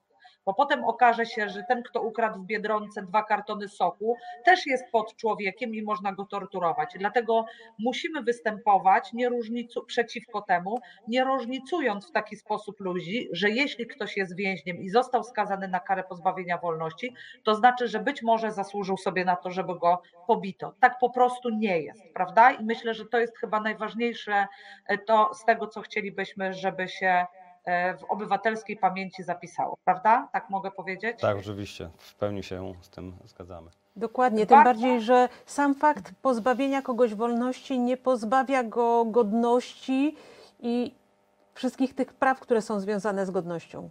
Bo potem okaże się, że ten, kto ukradł w biedronce dwa kartony soku, też jest pod człowiekiem i można go torturować. Dlatego musimy występować nie różnicu, przeciwko temu, nie różnicując w taki sposób ludzi, że jeśli ktoś jest więźniem i został skazany na karę pozbawienia wolności, to znaczy, że być może zasłużył sobie na to, żeby go pobito. Tak po prostu nie jest, prawda? I myślę, że to jest chyba najważniejsze e, to z tego, co chcielibyśmy, żeby się w obywatelskiej pamięci zapisało, prawda? Tak mogę powiedzieć? Tak, oczywiście, w pełni się z tym zgadzamy. Dokładnie, tym Bardzo- bardziej, że sam fakt pozbawienia kogoś wolności nie pozbawia go godności i wszystkich tych praw, które są związane z godnością.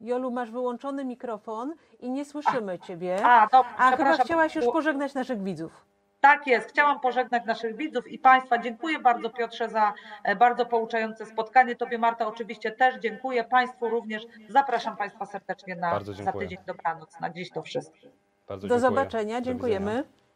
Jolu, masz wyłączony mikrofon i nie słyszymy Ciebie. A, dobrze, A chyba chciałaś już pożegnać naszych widzów. Tak jest. Chciałam pożegnać naszych widzów i Państwa. Dziękuję bardzo Piotrze za e, bardzo pouczające spotkanie. Tobie Marta oczywiście też dziękuję. Państwu również. Zapraszam Państwa serdecznie na za tydzień dobranoc. Na dziś to wszystko. Bardzo Do dziękuję. zobaczenia, Do dziękujemy. widzenia.